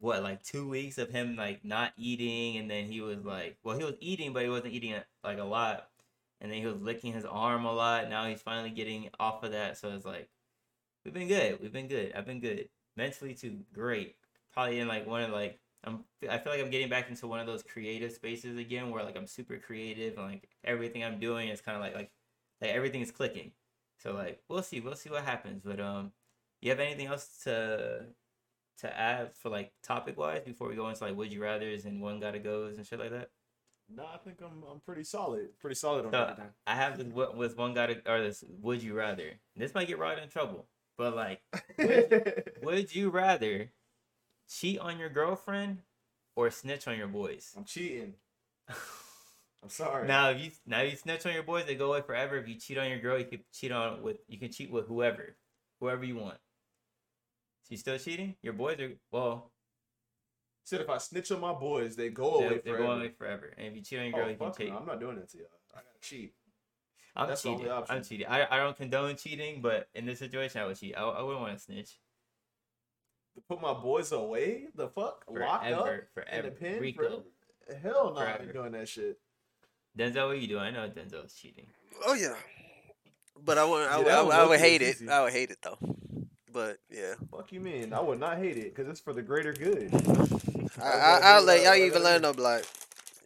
what like two weeks of him like not eating, and then he was like, well, he was eating, but he wasn't eating like a lot, and then he was licking his arm a lot. Now he's finally getting off of that, so it's like we've been good. We've been good. I've been good mentally too. Great. Probably in like one of like I'm. I feel like I'm getting back into one of those creative spaces again, where like I'm super creative and like everything I'm doing is kind of like like like everything is clicking. So like we'll see. We'll see what happens. But um, you have anything else to to add for like topic wise before we go into like would you rather's and one gotta goes and shit like that? No, I think I'm I'm pretty solid. Pretty solid on So everything. I have this with one gotta or this would you rather. This might get Rod in trouble, but like (laughs) would you rather cheat on your girlfriend or snitch on your boys? I'm cheating. (laughs) I'm sorry. Now if you now you snitch on your boys, they go away forever. If you cheat on your girl, you can cheat on with you can cheat with whoever, whoever you want. So you still cheating? Your boys are well, said if I snitch on my boys, they go away they're, they're forever. away forever. And if you cheat on your girl, oh, you can fuck no. I'm not doing that to y'all. I gotta cheat. I'm that's the cheating. I'm cheating. I, I don't condone cheating, but in this situation, I would cheat. I, I wouldn't want to snitch To put my boys away? The fuck? Locked up? forever, In forever. the pen? Rico, forever? Hell no, I Forever. ain't doing that shit. Denzel, what you doing? I know Denzel's cheating. Oh yeah. But I would, I, Yeah, would- I, would- I would hate was it. I would hate it though. But yeah, Fuck you mean? I would not hate it because it's for the greater good. (laughs) I, I, I'll let y'all even land up like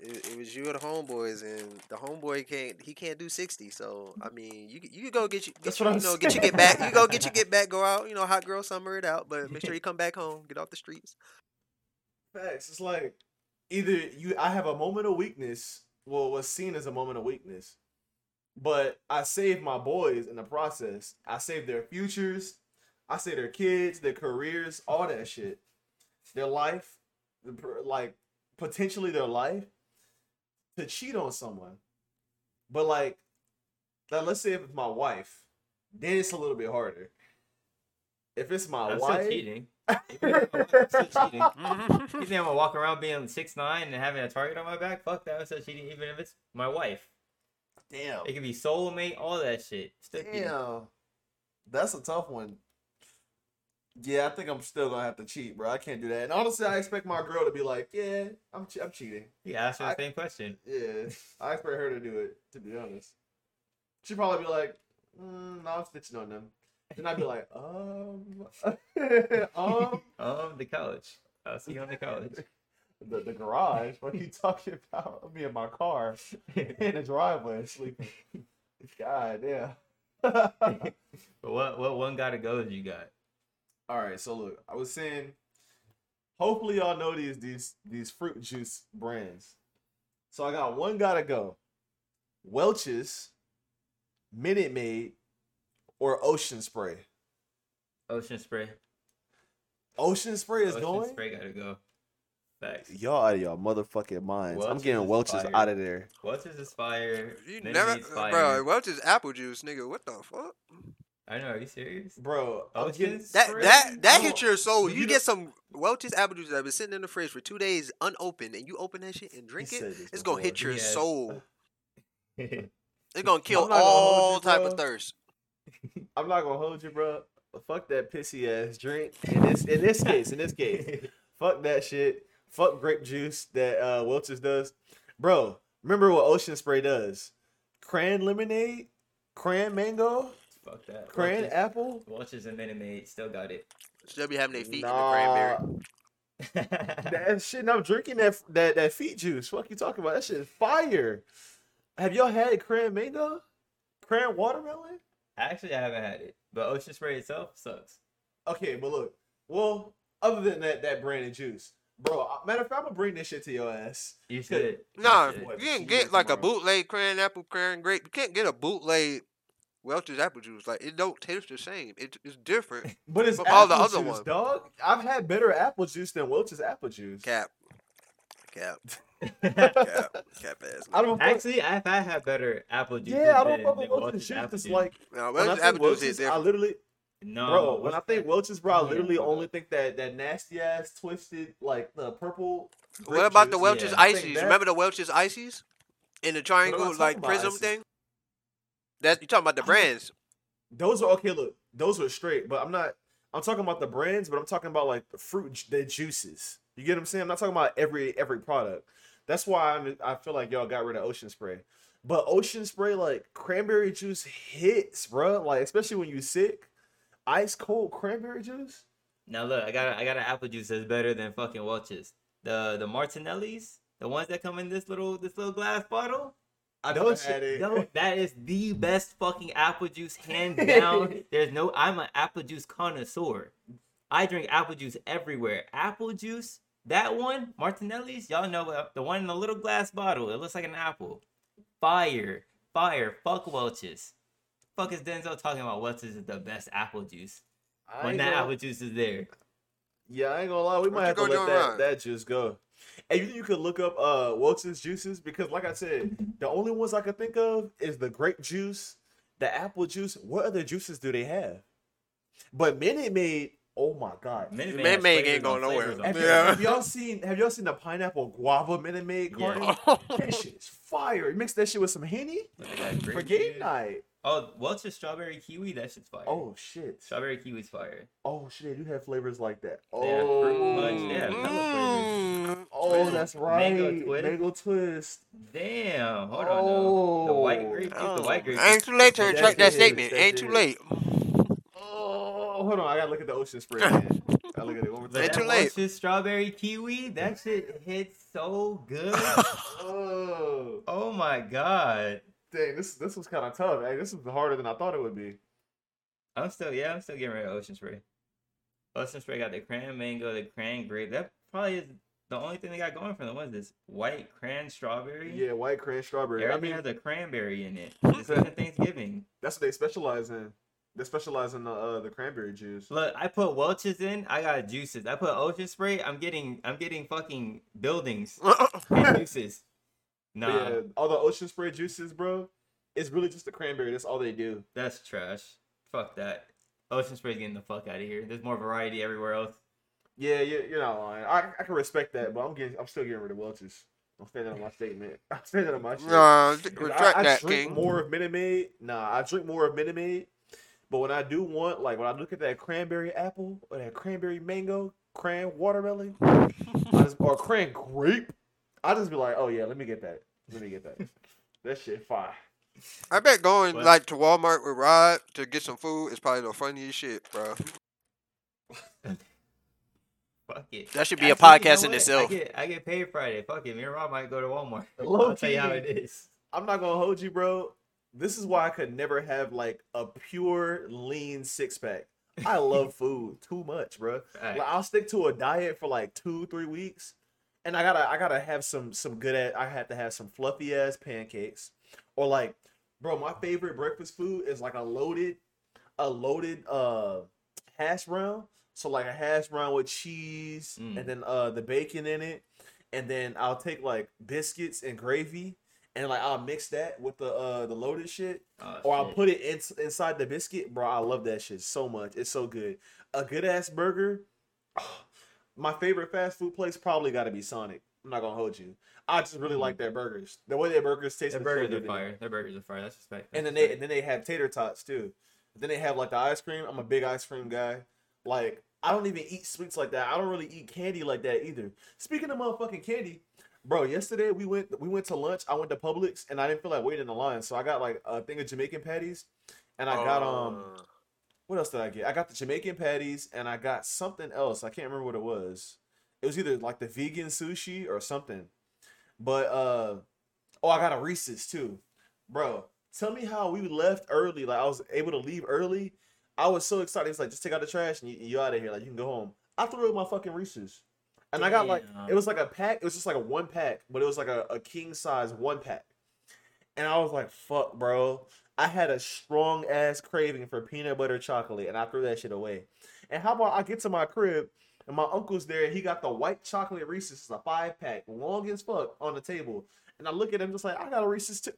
it, it was you and the homeboys, and the homeboy can't he can't do sixty. So I mean, you you go get you get you, you know get your saying. get back. You go get your get back. Go out. You know, hot girl summer it out. But make sure you come back home. Get off the streets. (laughs) Facts. It's like either you I have a moment of weakness, well, what's seen as a moment of weakness, but I saved my boys in the process. I saved their futures. I say their kids, their careers, all that shit, their life, like potentially their life to cheat on someone. But like, now let's say if it's my wife, then it's a little bit harder. If it's my I'm wife, cheating. Even if I'm still cheating. (laughs) You think I'm gonna walk around being six nine and having a target on my back? Fuck that. I'm still cheating, even if it's my wife. damn. It could be soulmate, all that shit. Still cheating. Damn. That's a tough one. Yeah, I think I'm still gonna have to cheat, bro. I can't do that. And honestly, I expect my girl to be like, "Yeah, I'm che- I'm cheating." Yeah, asked her the I- same question. Yeah, I expect her to do it. To be honest, she'd probably be like, mm, "No, I'm snitching on them." Then I'd be like, (laughs) "Um, (laughs) um, Um, the couch. I'll see you on the couch. the the garage. What are you talking about? Me in my car (laughs) in the driveway sleeping. God yeah. But what what one gotta go you got? All right, so look, I was saying, hopefully y'all know these these these fruit juice brands. So I got one gotta go, Welch's, Minute Maid, or Ocean Spray. Ocean spray. Ocean Spray is Ocean going. spray gotta go. Facts. Y'all out of y'all motherfucking minds. I'm getting Welch's fire. out of there. Welch's is fire? You Minute never, fire. bro. What's this apple juice, nigga? What the fuck? I know. Are you serious? Bro, getting That that that I hit your soul. you You get some Welch's apple juice that been sitting in the fridge for two days unopened, and you open that shit and drink it. It's gonna hit your Yes. soul. (laughs) It's gonna kill not gonna all you, type bro. of thirst. (laughs) I'm not gonna hold you, bro. Fuck that pissy ass drink. In this in this case, in this case. (laughs) Fuck that shit. Fuck grape juice that uh Welch's does. Bro, remember what Ocean Spray does? Cran lemonade, cran mango, Fuck that. cran Welch's, apple. Welch's and Minute Maid still got it. Still be having their feet Nah, in the cranberry. (laughs) That shit, I'm drinking that that that feet juice. Fuck you talking about? That shit is fire. Have y'all had cran mango? Cran watermelon? Actually, I haven't had it, but Ocean Spray itself sucks. Okay, but look. Well, other than that that brand of juice. Bro, matter of fact, I'm gonna bring this shit to your ass. You should. you Nah, should. You can she get went like a bootleg cran apple cran grape. You can't get a bootleg Welch's apple juice. Like it don't taste the same. It, it's different. (laughs) But it's But all the apple other juice, ones. dog. I've had better apple juice than Welch's apple juice. Cap, cap, (laughs) cap, cap ass. I don't Actually, I've had, had better apple juice. Yeah, I don't than, fuck than with Welch's Welch's juice. It's like Now, when I Welch's apple juice Welch's, is I literally, no, bro. When I think? Welch's, bro, I Yeah, literally bro. only think that that nasty ass twisted like the purple. What grape about the. Welch's Yeah. Ices? Remember the Welch's ices in the triangle like prism ices. thing? That you talking about the I don't- brands? Those are okay. Look, those are straight, but I'm not. I'm talking about the brands, but I'm talking about like the fruit, the juices. You get what I'm saying? I'm not talking about every every product. That's why I'm, I feel like y'all got rid of Ocean Spray. But Ocean Spray, like cranberry juice, hits, bro. Like especially when you sick, ice cold cranberry juice. Now look, I got a, I got an apple juice that's better than fucking Welch's. The the Martinelli's, the ones that come in this little this little glass bottle. I Those never shit- had it. no, that is the best fucking apple juice, hands (laughs) down. There's no. I'm an apple juice connoisseur. I drink apple juice everywhere. Apple juice, that one, Martinelli's, y'all know the one in the little glass bottle. It looks like an apple. Fire, fire. Fuck Welch's. Fuck is Denzel talking about? Welch's is the best apple juice I when that gonna- apple juice is there. Yeah, I ain't gonna lie. We What might have to let that, around? that juice go. And you think you could look up uh Welch's juices because, like I said, the only ones I could think of is the grape juice, the apple juice. What other juices do they have? But Minute Maid, oh my god! Minute Minute has Maid ain't going nowhere. Have, flavors. you, Yeah. have y'all seen? Have y'all seen the pineapple guava Minute Maid Yeah. carton? (laughs) That shit's fire. Mix that shit with some henny Look at that for game juice. night. Oh, Welch's strawberry kiwi, that shit's fire. Oh shit! strawberry kiwi's fire. Oh shit! They do have flavors like that. They Oh, punch, they have hella Mm. Oh, that's right. Mango twist. Mango twist. Damn, hold on. though. The white Oh. grape juice, the Oh, white grape Ain't too late to retract that shit statement. that Ain't too is. late. Oh, hold on. I gotta look at the ocean spray again. (laughs) I look at it one more time. Ain't too late. Welch's strawberry kiwi, that shit hits so good. (laughs) Oh, oh my god. dang! This this was kind of tough. Hey, this is harder than I thought it would be. I'm still, yeah, I'm still getting rid of ocean spray. Ocean spray got the cran mango, the cran grape. That probably is the only thing they got going for them. was this? White cran strawberry. Yeah, white cran strawberry. I mean, has a cranberry in it. (laughs) It's even Thanksgiving. that's what they specialize in. They specialize in the uh, the cranberry juice. Look, I put Welch's in. I got juices. I put ocean spray. I'm getting, I'm getting fucking buildings (laughs) and juices. But Nah, yeah, all the ocean spray juices, bro. It's really just the cranberry. That's all they do. that's trash. Fuck that. Ocean spray's getting the fuck out of here. There's more variety everywhere else. Yeah, yeah, you're not lying. I, I can respect that, but I'm getting, I'm still getting rid of Welch's. I'm standing on my statement. (laughs) I'm standing on my shit. Nah, 'Cause retract I, I that, drink King. more of Minute Maid. Nah, I drink more of Minute Maid. But when I do want, like, when I look at that cranberry apple or that cranberry mango, cran watermelon, I just, or cran grape, I just be like, oh yeah, let me get that. Let me get that. (laughs) that shit fire. I bet going What? like to Walmart with Rod to get some food is probably the funniest shit, bro. (laughs) Fuck it. That should be a Actually, you podcast know in itself. I get, I get paid Friday. Fuck it. Me and Rob might go to Walmart. (laughs) Low I'll tell you how it is. I'm not gonna hold you, bro. This is why I could never have like a pure lean six pack. I love (laughs) food too much, bro. Alright. Like, I'll stick to a diet for like two, three weeks, and I gotta, I gotta have some, some good at. I have to have some fluffy ass pancakes, or like, bro, my favorite breakfast food is like a loaded, a loaded uh hash brown. So like a hash brown with cheese, Mm. and then uh the bacon in it, and then I'll take like biscuits and gravy, and like I'll mix that with the uh the loaded shit, Oh, or I'll put it in, inside the biscuit, bro. I love that shit so much. It's so good. A good ass burger. (sighs) my favorite fast food place probably got to be Sonic. I'm not gonna hold you. I just really like their burgers. The way their burgers taste. Their burgers good are fire. Their burgers are fire. That's respect. And then That's they and then they have tater tots too. Then they have like the ice cream. I'm a big ice cream guy. Like I don't even eat sweets like that. I don't really eat candy like that either. Speaking of motherfucking candy, bro, yesterday we went we went to lunch. I went to Publix and I didn't feel like waiting in the line, so I got like a thing of Jamaican patties, and I got um Uh, what else did I get? I got the Jamaican patties and I got something else. I can't remember what it was. It was either like the vegan sushi or something. But uh oh, I got a Reese's too. Bro, tell me how we left early. Like I was able to leave early. I was so excited. It's like just take out the trash and you, you out of here. Like you can go home. I threw away my fucking Reese's. And I got like it was like a pack. It was just like a one pack, but it was like a, a king size one pack. And I was like, fuck, bro. I had a strong ass craving for peanut butter chocolate, and I threw that shit away. And how about I get to my crib, and my uncle's there, and he got the white chocolate Reese's, it's a five pack, long as fuck, on the table. And I look at him just like, I got a Reese's too.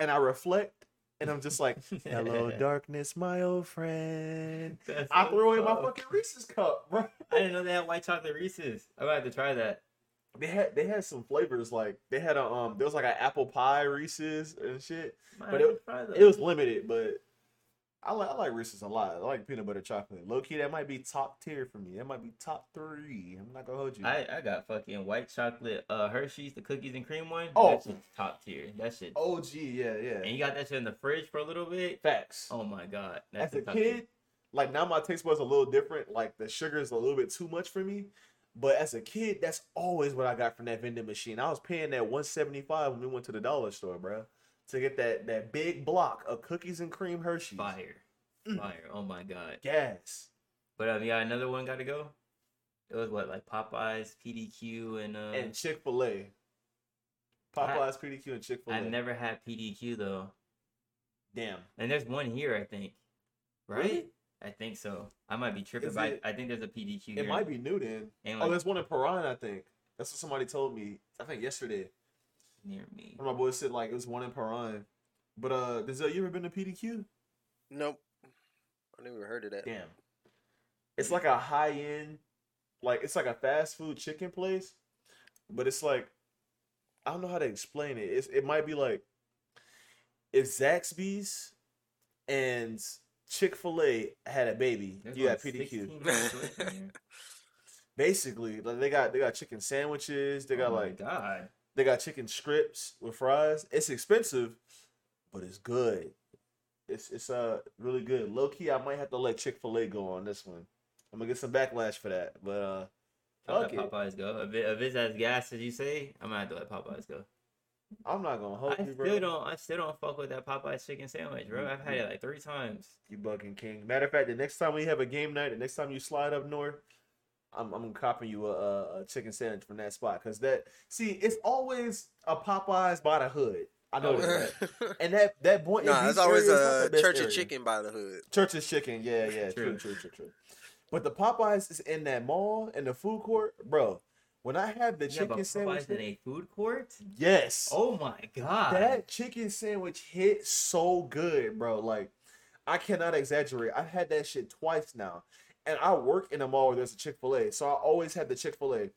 And I reflect, and I'm just like, hello, (laughs) darkness, my old friend. That's I threw away my fucking Reese's cup, bro. I didn't know they had white chocolate Reese's. I'm gonna have to try that. They had they had some flavors like they had a um there was like an apple pie Reese's and shit. Might But it- It was limited, but I like I like Reese's a lot. I like peanut butter chocolate. Low key, that might be top tier for me. That might be top three. I'm not gonna hold you. I, I got fucking white chocolate uh Hershey's, the cookies and cream one. Oh. that shit's top tier. That shit. OG, yeah, yeah. And you got that shit in the fridge for a little bit. Facts. Oh my god. That's As a top tier. kid, like now my taste buds a little different. Like the sugar is a little bit too much for me. But as a kid, that's always what I got from that vending machine. I was paying that 175 when we went to the dollar store, bro, to get that that big block of cookies and cream Hershey's. Fire. Mm. Fire. Oh my god. Gas. But um, yeah, another one got to go. It was what like Popeyes, PDQ, and uh. and Chick Fil A. Popeyes, PDQ, and Chick Fil A. I've never had PDQ though, Damn. and there's one here I think. Right? Really? I think so. I might be tripping, but I- think there's a PDQ. It here. might be new then. And, Oh, there's one in Perrine, I think. That's what somebody told me. I think yesterday. Near me. One of my boys said like it was one in Perrine. But uh, Denzel, you ever been to PDQ? Nope. I never heard of that. Damn. It's like a high end, like it's like a fast food chicken place, but it's like I don't know how to explain it. It's it might be like if Zaxby's and Chick Fil A had a baby, There's you like got PDQ. 16 places (laughs) in here. Basically, like they got they got chicken sandwiches. They got oh my like God. They got chicken strips with fries. It's expensive, but it's good. It's it's uh really good. Low key, I might have to let Chick Fil A go on this one. I'm gonna get some backlash for that, but uh, I'll let. Popeyes go. If, it, if it's as gas as you say, I'm gonna have to let Popeyes go. I'm not gonna hold I you, bro. still don't. I still don't fuck with that Popeyes chicken sandwich, bro. I've had it like three times. You bugging king. Matter of fact, the next time we have a game night, the next time you slide up north, I'm I'm copping you a, a, a chicken sandwich from that spot. Cause that see, it's always a Popeyes by the hood. I know Oh, that. And that that point. (laughs) nah, it's always a church of chicken. chicken by the hood. Church's chicken, yeah, yeah, true, True. true, true, true. But the Popeyes is in that mall in the food court, bro. When I have the You have a chicken sandwich, Popeyes in a food court? yes, Oh my god. that chicken sandwich hit so good, bro. Like I cannot exaggerate. I've had that shit twice now, and I work in a mall where there's a Chick Fil A, so I always had the Chick Fil A.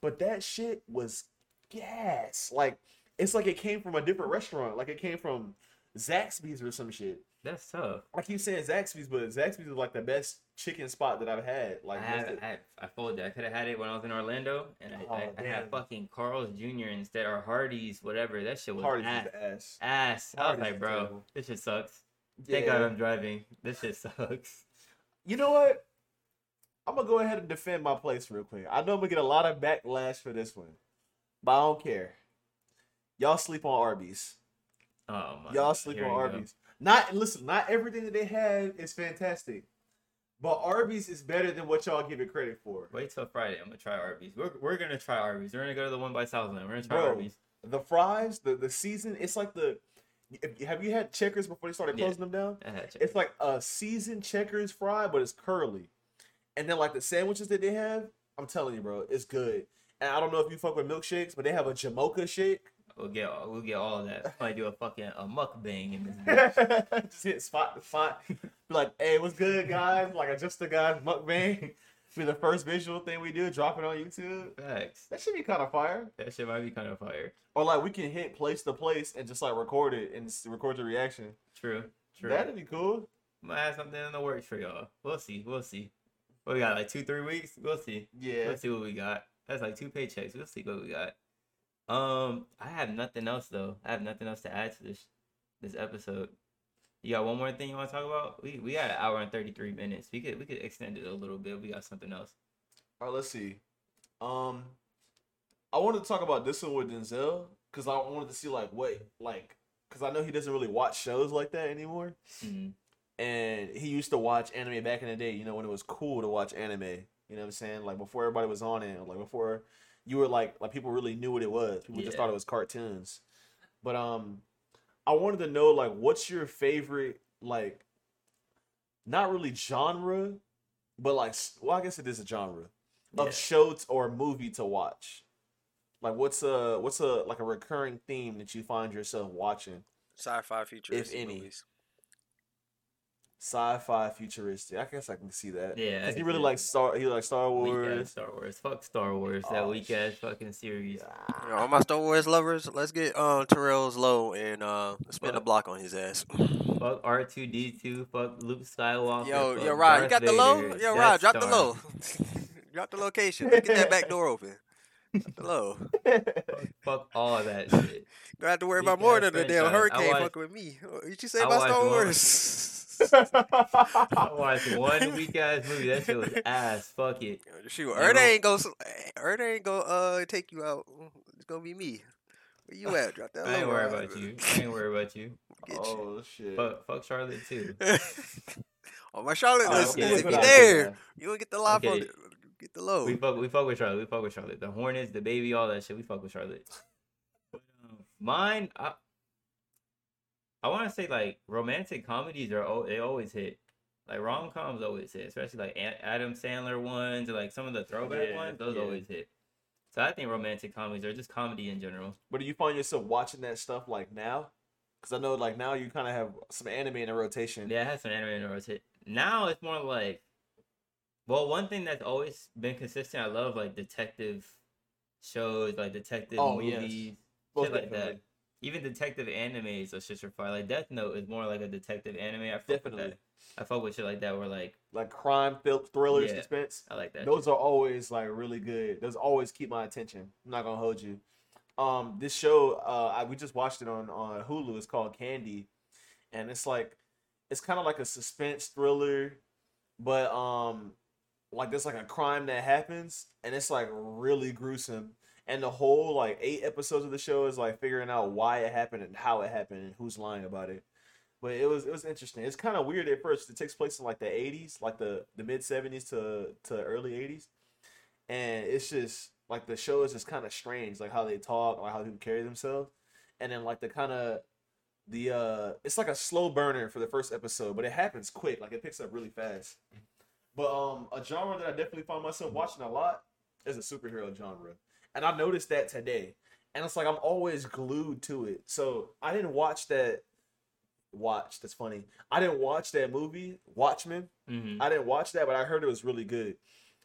But that shit was gas. Like it's like it came from a different restaurant. Like it came from Zaxby's or some shit. That's tough. I keep saying Zaxby's, but Zaxby's is like the best chicken spot that I've had. Like, I had, I, I folded. I could have had it when I was in Orlando, and I, Oh, I, I had fucking Carl's Jr. instead or Hardee's, whatever. That shit was Hardee's ass. ass. Ass. I was like, bro, terrible. this shit sucks. Thank God I'm driving. This shit (laughs) sucks. You know what? I'm gonna go ahead and defend my place real quick. I know I'm gonna get a lot of backlash for this one, but I don't care. Y'all sleep on Arby's. Oh my. Y'all sleep on we go. Arby's. Not listen. Not everything that they have is fantastic, but Arby's is better than what y'all give it credit for. Wait till Friday. I'm gonna try Arby's. We're, we're gonna try Arby's. We're gonna go to the one by Southland. We're gonna try Bro, Arby's. The fries, the the season, it's like the. Have you had Checkers before they started Yeah. closing them down? I had It's like a seasoned checkers fry, but it's curly. And then like the sandwiches that they have, I'm telling you, bro, it's good. And I don't know if you fuck with milkshakes, but they have a Jamocha shake. We'll get we'll get all of that. (laughs) Probably do a fucking a mukbang in this. (laughs) bitch. Just hit spot to spot. Be like, hey, what's good, guys? Like just the guys mukbang. (laughs) Be the first visual thing we do, drop it on YouTube. Facts. That should be kind of fire. That shit might be kind of fire. Or like we can hit place to place and just like record it and record the reaction. True. True. That'd be cool. Might have something in the works for y'all. We'll see. We'll see. What we got? Like two, three weeks. We'll see. Yeah. Let's see what we got. That's like two paychecks. We'll see what we got. Um, I have nothing else though. I have nothing else to add to this this episode. You got one more thing you want to talk about? We we got an hour and thirty three minutes. We could we could extend it a little bit. We got something else. All right, let's see. Um, I wanted to talk about this one with Denzel because I wanted to see like what like because I know he doesn't really watch shows like that anymore, Mhm. And he used to watch anime back in the day. You know when it was cool to watch anime. You know what I'm saying? Like before everybody was on it, like before you were like like people really knew what it was. People just thought it was cartoons. But um, I wanted to know like what's your favorite like not really genre, but like well I guess it is a genre of Yeah. show t- or movie to watch. Like what's a what's a like a recurring theme that you find yourself watching? Sci-fi futuristic any. movies. Sci-fi futuristic. I guess I can see that. Yeah, he really see likes Star. He likes Star Weak ass Wars. Star Wars. Fuck Star Wars. That Oh, weak ass fucking series. You know, all my Star Wars lovers, let's get um Terrell's low and uh spin a block on his ass. Fuck R two D two. Fuck Luke Skywalker. Yo, yo, Rod, you Darth got the low? Yo, Death Rod, drop the low. (laughs) drop the location. Let's get that back door open. Drop the low. (laughs) Fuck all that shit. Don't have to worry about more than the damn hurricane watched- fucking with me. What you say I about Star one. Wars? (laughs) I watched one (laughs) weak ass movie. That shit was ass. Fuck it. Shoot, Like, Earth bro- ain't go. Earth ain't go. Uh, take you out. It's gonna be me. Where you at? Drop that. I ain't worry about you. I ain't worry about you. (laughs) Get you. oh shit. Fuck, fuck Charlotte too. (laughs) On my Charlotte Alright, list, okay, if okay, you okay. there, you don't get the live Okay. on it. Get the low. We fuck, we fuck with Charlotte. We fuck with Charlotte. The Hornets, the baby, all that shit. We fuck with Charlotte. Um, Mine, I, I want to say like romantic comedies are they always hit. Like rom coms always hit, especially like A- Adam Sandler ones or like some of the throwback Yeah, ones. Those yeah. always hit. So I think romantic comedies are just comedy in general. But do you find yourself watching that stuff like now? Because I know like now you kind of have some anime in a rotation. Yeah, I had some anime in the rotate. Now it's more like, well, one thing that's always been consistent. I love like detective shows, like detective Oh, movies, Most shit like that. Even detective animes, those shits are fire. Like Death Note is more like a detective anime. I fuck with Definitely. that. I fuck with shit like that. Where like Like crime, thrillers, Yeah. suspense. I like that. Those are always like really good. Those always keep my attention. I'm not gonna hold you. Um, this show, uh, I, we just watched it on on Hulu. It's called Candy, and it's like, it's kind of like a suspense thriller, but um, like there's like a crime that happens, and it's like really gruesome. And the whole like eight episodes of the show is like figuring out why it happened and how it happened and who's lying about it. But it was it was interesting. It's kind of weird at first. It takes place in like the '80s, like the the mid '70s to to early '80s, and it's just like the show is just kind of strange, like how they talk, like how people carry themselves, and then like the kind of the uh, it's like a slow burner for the first episode, but it happens quick, like it picks up really fast. But um, a genre that I definitely find myself watching a lot is a superhero genre, and I noticed that today, and it's like I'm always glued to it. So I didn't watch that. Watch that's funny. I didn't watch that movie Watchmen. hmm I didn't watch that, but I heard it was really good.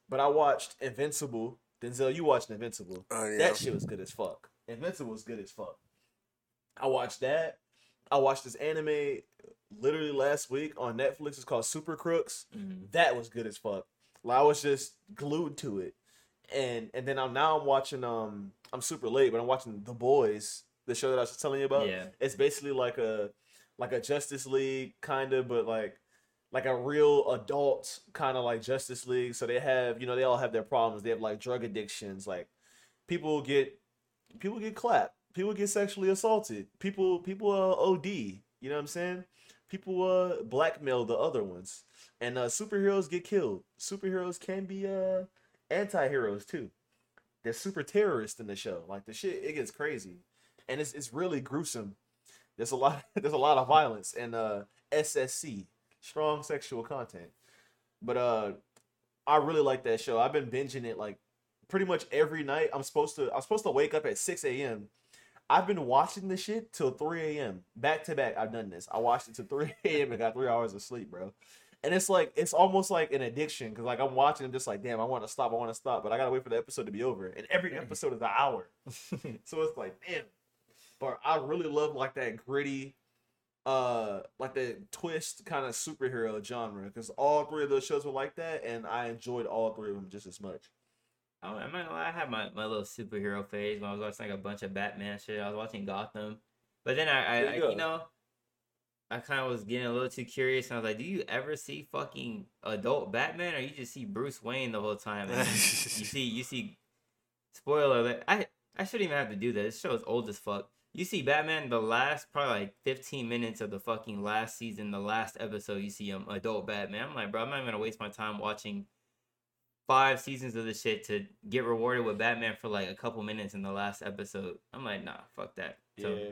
But I watched Invincible. Denzel, you watched Invincible. Oh yeah. That shit was good as fuck. Invincible was good as fuck. I watched that. I watched this anime literally last week on Netflix. It's called Super Crooks. hmm That was good as fuck. Like I was just glued to it. And and then I'm now I'm watching um I'm super late, but I'm watching The Boys, the show that I was telling you about. Yeah. It's basically like a like a Justice League kind of, but like like a real adult kind of like Justice League. So they have, you know, they all have their problems. They have like drug addictions, like people get people get clapped, people get sexually assaulted, people people uh, OD. You know what I'm saying? People uh blackmail the other ones, and uh superheroes get killed. Superheroes can be uh anti-heroes too. They're super terrorists in the show. Like the shit, it gets crazy, and it's it's really gruesome. There's a lot (laughs) there's a lot of violence and uh SSC, strong sexual content. But uh I really like that show. I've been binging it like pretty much every night. I'm supposed to I'm supposed to wake up at 6 a.m. I've been watching the shit till 3 a.m. Back to back. I've done this. I watched it till 3 (laughs) a.m. and got three hours of sleep, bro. And it's like it's almost like an addiction because like I'm watching, I'm just like, damn, I want to stop, I want to stop, but I gotta wait for the episode to be over. And every episode is an hour, (laughs) so it's like, damn. But I really love like that gritty, uh, like the twist kind of superhero genre because all three of those shows were like that, and I enjoyed all three of them just as much. I- I'm not gonna lie, I had my, my little superhero phase when I was watching like a bunch of Batman shit. I was watching Gotham, but then I, I, There I you know, I kind of was getting a little too curious, and I was like, "Do you ever see fucking adult Batman, or you just see Bruce Wayne the whole time?" You see, you see, spoiler alert. I I shouldn't even have to do that. This show is old as fuck. You see Batman the last probably like 15 minutes of the fucking last season, the last episode. You see him adult Batman. I'm like, bro, I'm not even gonna waste my time watching five seasons of this shit to get rewarded with Batman for like a couple minutes in the last episode. I'm like, nah, fuck that. So yeah,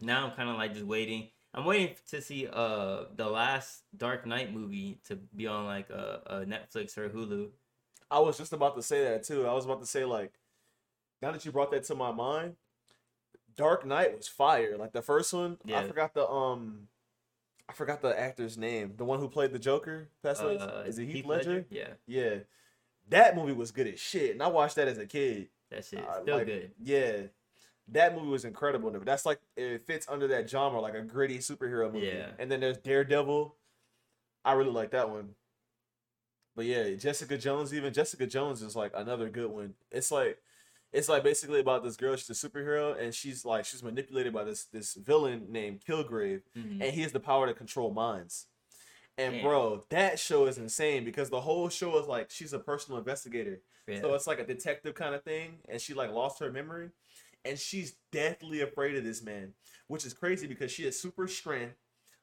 now I'm kind of like just waiting. I'm waiting to see uh the last Dark Knight movie to be on like a, a Netflix or Hulu. I was just about to say that too. I was about to say like, now that you brought that to my mind, Dark Knight was fire. Like the first one, I forgot the um, I forgot the actor's name. The one who played the Joker. Passed away. Uh, Is it Heath, Ledger? Yeah, Yeah. That movie was good as shit, and I watched that as a kid. that shit Uh, still like, good. Yeah, that movie was incredible. That's like it fits under that genre, like a gritty superhero movie. Yeah. And then there's Daredevil. I really like that one. But yeah, Jessica Jones. Even Jessica Jones is like another good one. It's like, it's like basically about this girl. She's a superhero, and she's like she's manipulated by this this villain named Kilgrave, Mhm. and he has the power to control minds. And Damn. bro, that show is insane because the whole show is like she's a personal investigator. Yeah. So it's like a detective kind of thing, and she like lost her memory, and she's deathly afraid of this man, which is crazy because she has super strength,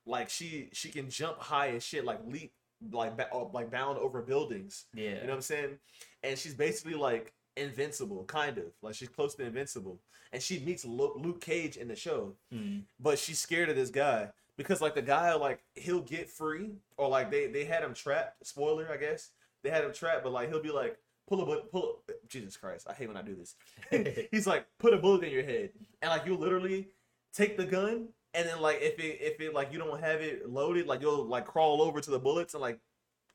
like she she can jump high and shit, like leap, like ba- oh, like bound over buildings. yeah. You know what I'm saying? And she's basically like invincible, kind of like she's close to invincible, and she meets Lu- Luke Cage in the show, Mhm. but she's scared of this guy because like the guy like he'll get free or like they they had him trapped. Spoiler, I guess they had him trapped, but like he'll be like pull a bullet, pull. A, Jesus Christ, I hate when I do this. (laughs) (laughs) He's like put a bullet in your head, and like you literally take the gun, and then like if it if it like you don't have it loaded, like you'll like crawl over to the bullets and like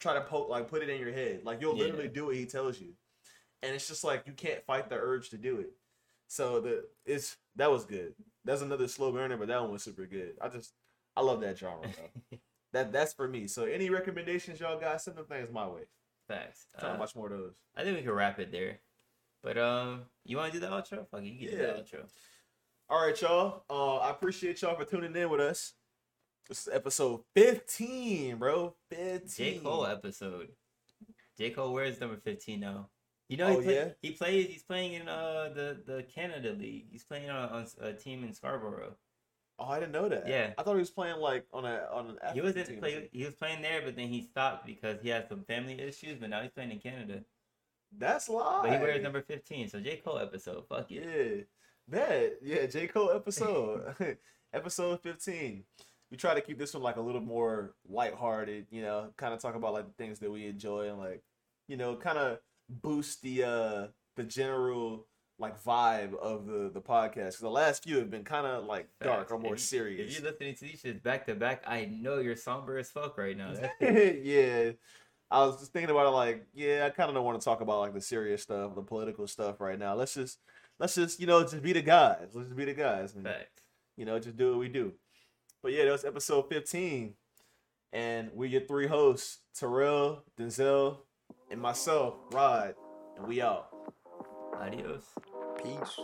try to poke like put it in your head. Like you'll Yeah. literally do what he tells you, and it's just like you can't fight the urge to do it. So the it's that was good. That's another slow burner, but that one was super good. I just I love that genre, (laughs) that that's for me. So any recommendations y'all got, send them things my way. Facts. Trying Uh, to watch more of those. I think we can wrap it there. But um, you want to do the outro? Fuck you can Yeah. do the outro. All right, y'all. Uh, I appreciate y'all for tuning in with us. This is episode 15, bro. 15. J Cole episode. J Cole wears number fifteen now. You know Oh, he, play, yeah? he plays. He's playing in uh the the Canada League. He's playing on, on a team in Scarborough. Oh, I didn't know that. Yeah. I thought he was playing like on a on an He was team. play, he was playing there, but then he stopped because he had some family issues. But now he's playing in Canada. That's live. But he wears number fifteen. So J Cole episode. Fuck it. Yeah. Bad. Yeah, J. Cole episode. (laughs) episode 15. We try to keep this one like a little more lighthearted, you know, kind of talk about like the things that we enjoy and like, you know, kind of boost the uh the general like vibe of the the podcast. the last few have been kind of like dark or more If serious. If you're listening to these shits back to back, I know you're somber as fuck right now. (laughs) Yeah. I was just thinking about it like, yeah, I kind of don't want to talk about like the serious stuff, the political stuff right now. Let's just let's just, you know, just be the guys. Let's just be the guys. And, you know, just do what we do. But yeah, that was episode 15. And we're your three hosts, Terrell, Denzel, and myself, Rod. And we out. Adios. Peace.